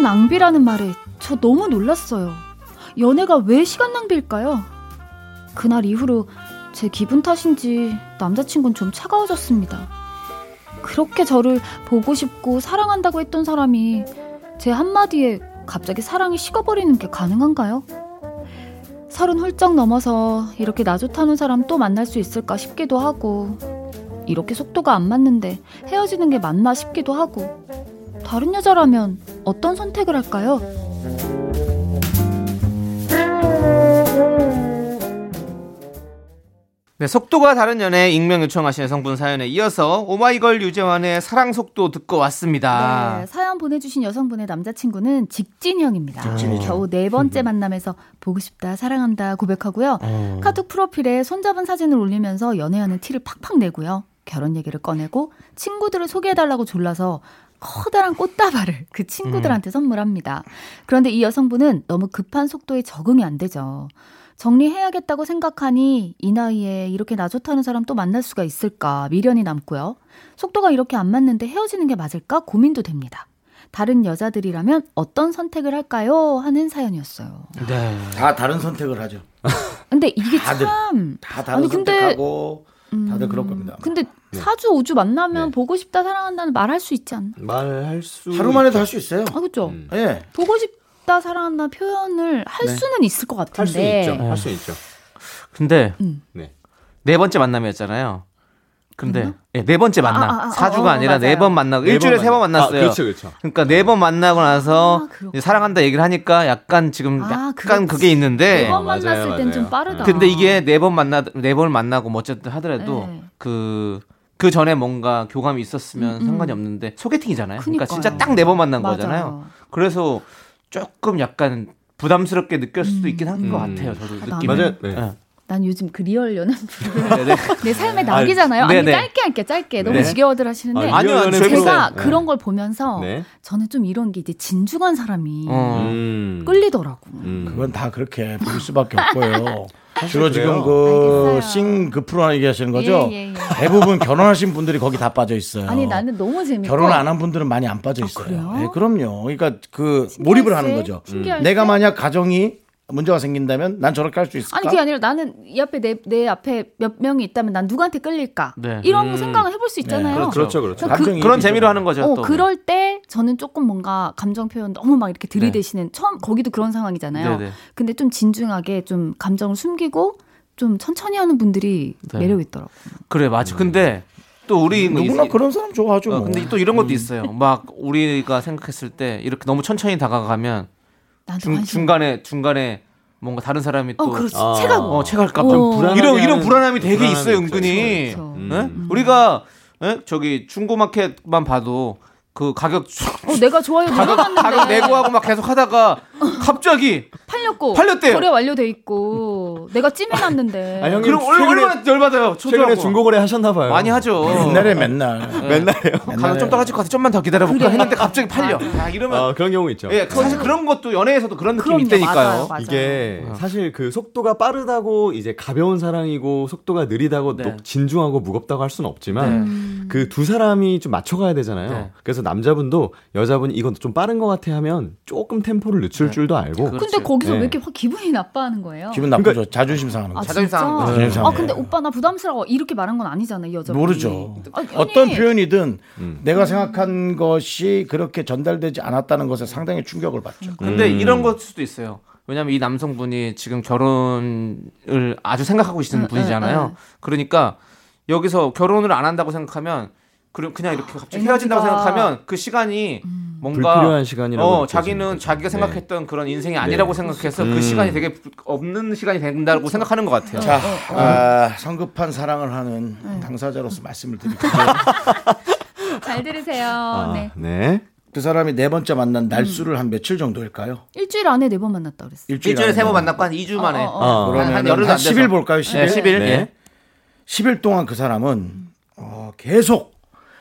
낭비라는 말에 저 너무 놀랐어요. 연애가 왜 시간 낭비일까요? 그날 이후로 제 기분 탓인지 남자친구는 좀 차가워졌습니다. 그렇게 저를 보고 싶고 사랑한다고 했던 사람이 제 한마디에 갑자기 사랑이 식어버리는 게 가능한가요? 서른 훌쩍 넘어서 이렇게 나 좋다는 사람 또 만날 수 있을까 싶기도 하고 이렇게 속도가 안 맞는데 헤어지는 게 맞나 싶기도 하고 다른 여자라면 어떤 선택을 할까요? 네, 속도가 다른 연애 익명 요청하신 여성분 사연에 이어서 오마이걸 유재환의 사랑 속도 듣고 왔습니다. 네, 사연 보내주신 여성분의 남자친구는 직진형입니다. 직진이죠. 겨우 네 번째 만남에서 보고 싶다, 사랑한다 고백하고요. 카톡 프로필에 손잡은 사진을 올리면서 연애하는 티를 팍팍 내고요. 결혼 얘기를 꺼내고 친구들을 소개해달라고 졸라서 커다란 꽃다발을 그 친구들한테 선물합니다. 그런데 이 여성분은 너무 급한 속도에 적응이 안 되죠. 정리해야겠다고 생각하니 이 나이에 이렇게 나 좋다는 사람 또 만날 수가 있을까 미련이 남고요. 속도가 이렇게 안 맞는데 헤어지는 게 맞을까 고민도 됩니다. 다른 여자들이라면 어떤 선택을 할까요? 하는 사연이었어요. 네. 다 다른 선택을 하죠. 근데 이게 다들, 참 다 다른 아니, 근데- 선택하고 다들 그럴 겁니다. 근데 사주 오주 만나면 네. 보고 싶다 사랑한다는 말할 수 있지 않나? 말할 수 하루 만에도 할 수 있어요. 아 그죠? 음. 예. 보고 싶다 사랑한다 표현을 할 네. 수는 있을 것할수 같은데. 있죠. 할수 있죠. 근데 음. 네. 네 번째 만남이었잖아요. 근데? 네, 네 번째 만남. 아, 아, 아, 사주가 어, 어, 아니라 네. 번 만나고 네 일주일에 번세번 만나- 만났어요. 아, 그렇죠, 그렇죠. 그러니까 네 번 만나고 나서 아, 사랑한다 얘기를 하니까 약간 지금 아, 약간 그렇지. 그게 있는데 네번 맞아요, 만났을 땐 좀. 빠르다. 근데 이게 네 번 만나 네 번을 만나고 뭐 어쨌든 하더라도 네. 그. 그 전에 뭔가 교감이 있었으면 음, 음. 상관이 없는데 소개팅이잖아요. 그러니까. 진짜 딱 네 번 만난 맞아요. 거잖아요. 그래서 조금 약간 부담스럽게 느낄 수도 있긴 한것 음. 같아요. 저도 아, 느낌이. 맞아요. 네. 예. 난 요즘 그 리얼 연애 네, 네. 내 삶의 낙이잖아요. 아니 네네. 짧게 할게 짧게 너무 네. 지겨워들 하시는데 아, 아니요, 연애 재밌어요. 제가 네. 그런 걸 보면서 네. 저는 좀 이런 게 이제 진중한 사람이 어. 음. 끌리더라고. 음. 그건 다 그렇게 볼 수밖에 없고요. 주로 지금 그래요? 그그 프로 얘기하시는 거죠? 예, 예, 예. 대부분 결혼하신 분들이 거기 다 빠져 있어요. 아니 나는 너무 재밌고 결혼 안 한 분들은 많이 안 빠져 아, 있어요. 그래요? 네, 그럼요. 그러니까 그 몰입을 하는 거죠. 신기할세? 내가 만약 가정이 문제가 생긴다면 난 저렇게 할 수 있을까? 아니 그게 아니라 나는 이 앞에 내, 내 앞에 몇 명이 있다면 난 누구한테 끌릴까 네. 이런 음. 생각을 해볼 수 있잖아요. 그렇죠, 그렇죠. 그- 감정이 그런 얘기죠. 재미로 하는 거죠. 어 또. 그럴 때 저는 조금 뭔가 감정 표현 너무 막 이렇게 들이대시는 처음 거기도 그런 상황이잖아요. 네네. 근데 좀 진중하게 좀 감정을 숨기고 좀 천천히 하는 분들이 네. 매력 있더라고. 그래 맞아. 근데 또 우리 누구나 있- 그런 사람 좋아하죠. 어, 뭐. 근데 또 이런 것도 있어요. 막 우리가 생각했을 때 이렇게 너무 천천히 다가가면 중, 관심. 중간에 중간에 뭔가 다른 사람이 또 어 그렇지 아. 어, 봐 어. 이런 이런 불안함이 되게 불안함이 있어요, 있죠. 은근히. 그렇죠. 음. 예? 우리가 예? 저기 중고마켓만 봐도 그 가격 어 내가 좋아요 가격 가격 내고 하고 막 계속 하다가 갑자기 팔렸고 팔렸대요. 거래 완료돼 있고 내가 찜해놨는데. 아, 형님 그럼 최근에- 얼마나 열받아요. 최근에. 중고거래 하셨나 봐요. 많이 하죠. 옛날에 맨날 맨날요. 가격 좀 떨어질 것 같아. 좀만 더 기다려볼까 그래. 했는데 갑자기 팔려. 아, 이러면 아, 그런 경우 있죠. 예, 그 사실 그런 것도 연애에서도 그런 느낌이 그럼요, 있다니까요. 맞아요, 맞아요. 이게 어. 사실 그 속도가 빠르다고 이제 가벼운 사랑이고 속도가 느리다고 네. 또 진중하고 무겁다고 할 수는 없지만 음. 그두 사람이 좀 맞춰가야 되잖아요. 네. 그래서 남자분도 여자분이 이건 좀 빠른 것 같아 하면 조금 템포를 늦출 네. 줄도 알고 그렇죠. 근데 거기서 네. 왜 이렇게 확 기분이 나빠하는 거예요? 기분 나쁘죠. 자존심 상하는 아 거죠. 자존심 상하는 진짜? 거죠. 자존심 아 상해. 근데 오빠 나 부담스러워 이렇게 말한 건 아니잖아 이 여자. 모르죠. 아니, 어떤 표현이든 음. 내가 생각한 것이 그렇게 전달되지 않았다는 것에 상당히 충격을 받죠. 근데 음. 이런 걸 수도 있어요. 왜냐면 이 남성분이 지금 결혼을 아주 생각하고 계시는 응, 분이잖아요. 응, 응. 그러니까 여기서 결혼을 안 한다고 생각하면 그럼 그냥 이렇게 갑자기 에너지가- 헤어진다고 생각하면 그 시간이 뭔가 불필요한 시간이라고 어, 자기는. 자기가 네. 생각했던 그런 인생이 아니라고 생각해서 그 음. 시간이 되게 없는 시간이 된다고 생각하는 것 같아요. 자, 아, 성급한 사랑을 하는 당사자로서 말씀을 드릴게요. 잘 들으세요. 아, 네. 네. 그 사람이 네 번째 만난 날수를 한 며칠 정도일까요? 일주일 안에 네 번 만났다 그랬어. 일주일에 안에 세 번 만났고 한 2주 만에. 어, 어, 어. 한 그러면 한안 돼서. 10일 볼까요? 10일? 네, 10일. 네. 예. 10일 동안 그 사람은 어, 계속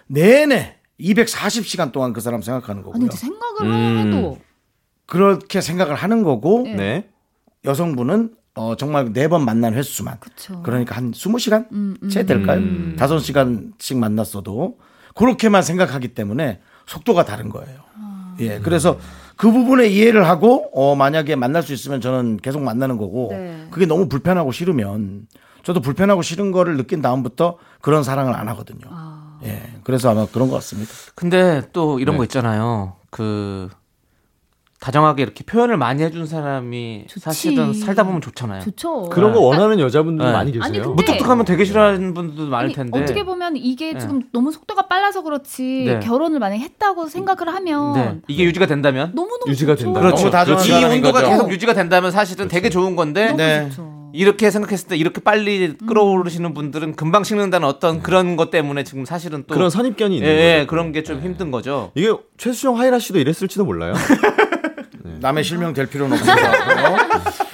내내 240시간 동안 그 사람 생각하는 아니 거고요. 근데 생각을 음. 해도 그렇게 생각을 하는 거고 네. 네. 여성분은 어, 정말 네 번 만난 횟수만 그쵸. 그러니까 한 20시간 음, 음. 채 될까요? 음. 다섯 시간씩 만났어도 그렇게만 생각하기 때문에 속도가 다른 거예요. 아. 예, 그래서 그 부분에 이해를 하고 어, 만약에 만날 수 있으면 저는 계속 만나는 거고 네. 그게 너무 불편하고 싫으면 저도 불편하고 싫은 거를 느낀 다음부터 그런 사랑을 안 하거든요. 아. 예, 그래서 아마 그런 것 같습니다. 근데 또 이런 네. 거 있잖아요. 그 다정하게 이렇게 표현을 많이 해준 사람이 좋지. 사실은 살다 보면 좋잖아요. 좋죠. 그런 거 원하는 여자분들 네. 많이 계세요. 아니, 근데- 무뚝뚝하면 되게 싫어하는 분들도 많을 아니, 텐데. 어떻게 보면 이게 네. 지금 너무 속도가 빨라서 그렇지 네. 결혼을 만약에 했다고 생각을 하면 네. 이게 유지가 된다면 너무 너무 유지가 좋죠. 된다. 그렇죠. 다정한 이 온도가 거죠. 계속 유지가 된다면 사실은 되게 좋은 건데 너무 네. 좋죠. 이렇게 생각했을 때 이렇게 빨리 끌어오르시는 분들은 금방 식는다는 어떤 그런 것 때문에 지금 사실은 또 그런 선입견이 예, 있는 예, 거죠. 그런 게 좀 힘든 거죠. 이게 최수정 하이라 씨도 이랬을지도 몰라요. 남의 실명 될 필요는 없을 것 같고요.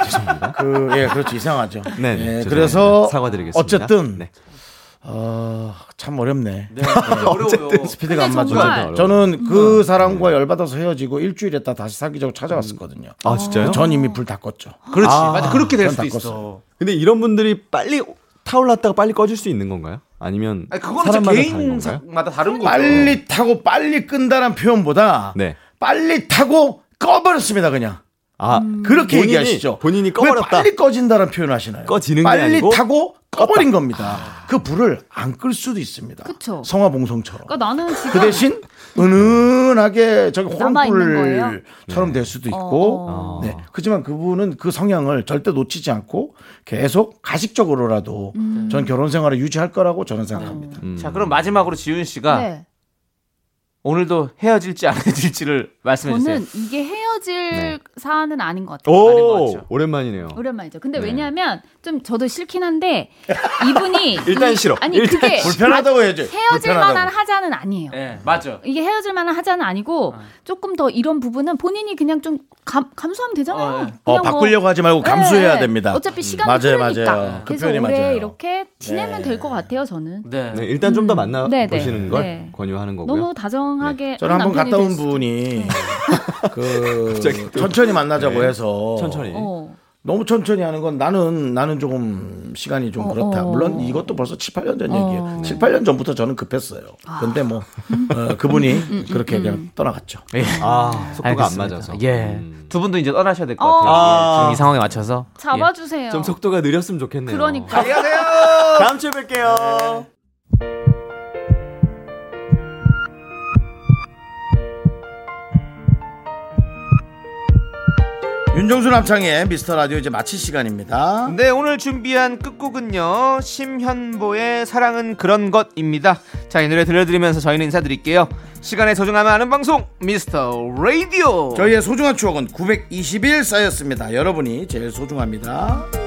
죄송합니다. 그, 예, 그렇죠. 이상하죠. 네, 예. 그래서 사과드리겠습니다. 어쨌든 네. 어, 참 어렵네. 네, 어려워요. 스피드가 안. 정말- 저는 그 사람과 열받아서 헤어지고 일주일 있다 다시 사귀자고 찾아왔었거든요. 아 진짜요? 전 이미 불 다 껐죠. 그렇지, 아, 맞아. 그렇게 될 그건 수도 다 있어. 근데 이런 분들이 빨리 타올랐다가 빨리 꺼질 수 있는 건가요? 아니면 아니, 사람마다 건가요? 개인마다 다른 거죠. 빨리 타고 빨리 끈다는 표현보다 네. 빨리 타고 꺼버렸습니다 그냥. 아 그렇게 본인이- 얘기하시죠. 본인이 왜 꺼버렸다. 빨리 꺼진다는 표현 하시나요? 꺼지는 게 빨리 아니고 타고 꺼버린 겁니다. 그 불을 안 끌 수도 있습니다. 그쵸. 성화봉송처럼. 그러니까 나는 지금 그 대신 은은하게 저기? 호롱불처럼 될 수도 있고 어, 어. 네. 그렇지만 그분은 그 성향을 절대 놓치지 않고 계속 가식적으로라도 음. 전 결혼 생활을 유지할 거라고 저는 생각합니다. 음. 자, 그럼 마지막으로 지윤 씨가 네. 오늘도 헤어질지 안 헤어질지를 말씀해 주세요. 저는 이게 헤 어질 네. 사안은 아닌 것 같아요. 것오 같죠. 오랜만이네요. 오랜만이죠. 근데 네. 왜냐하면 좀 저도 싫긴 한데 이분이 일단 이- 싫어. 아니 일단 그게 불편하다고 해야죠. 헤어질 불편하다고. 만한 하자는 아니에요. 예, 맞죠. 이게 헤어질 만한 하자는 아니고 조금 더 이런 부분은 본인이 그냥 좀 감, 감수하면 되잖아요. 어, 예. 어, 그냥 뭐- 바꾸려고 하지 말고 감수해야 네, 됩니다. 어차피 시간이 맞아요, 흐르니까. 맞아요. 그 그래서 맞아요. 이렇게 지내면 네. 될것 같아요. 저는. 네. 네, 일단 좀 더 만나 네, 네. 보시는 걸 네. 권유하는 거고요. 너무 다정하게 저는 한번 갔다 온 분이 그 갑자기 또- 천천히 만나자고 네. 해서 천천히. 어. 너무 천천히 하는 건 나는 나는 조금 시간이 좀 어, 그렇다. 어. 물론 이것도 벌써 7, 8년 전 어. 얘기예요. 7, 8년 전부터 저는 급했어요. 근데 뭐 어, 그분이 그렇게 그냥 떠나갔죠. 예. 아 속도가 안 알겠습니다. 맞아서. 예. 음. 두 분도 이제 떠나셔야 될것 어. 같아요. 예, 아. 지금 이 상황에 맞춰서. 잡아 주세요. 좀 속도가 느렸으면 좋겠네요. 그러니까. 다음 주에 뵐게요. 윤정수 남창의 미스터 라디오 이제 마칠 시간입니다. 네, 오늘 준비한 끝곡은요. 심현보의 사랑은 그런 것입니다. 자, 이 노래 들려드리면서 저희는 인사드릴게요. 시간의 소중함을 아는 방송 미스터 라디오. 저희의 소중한 추억은 920일 쌓였습니다. 여러분이 제일 소중합니다.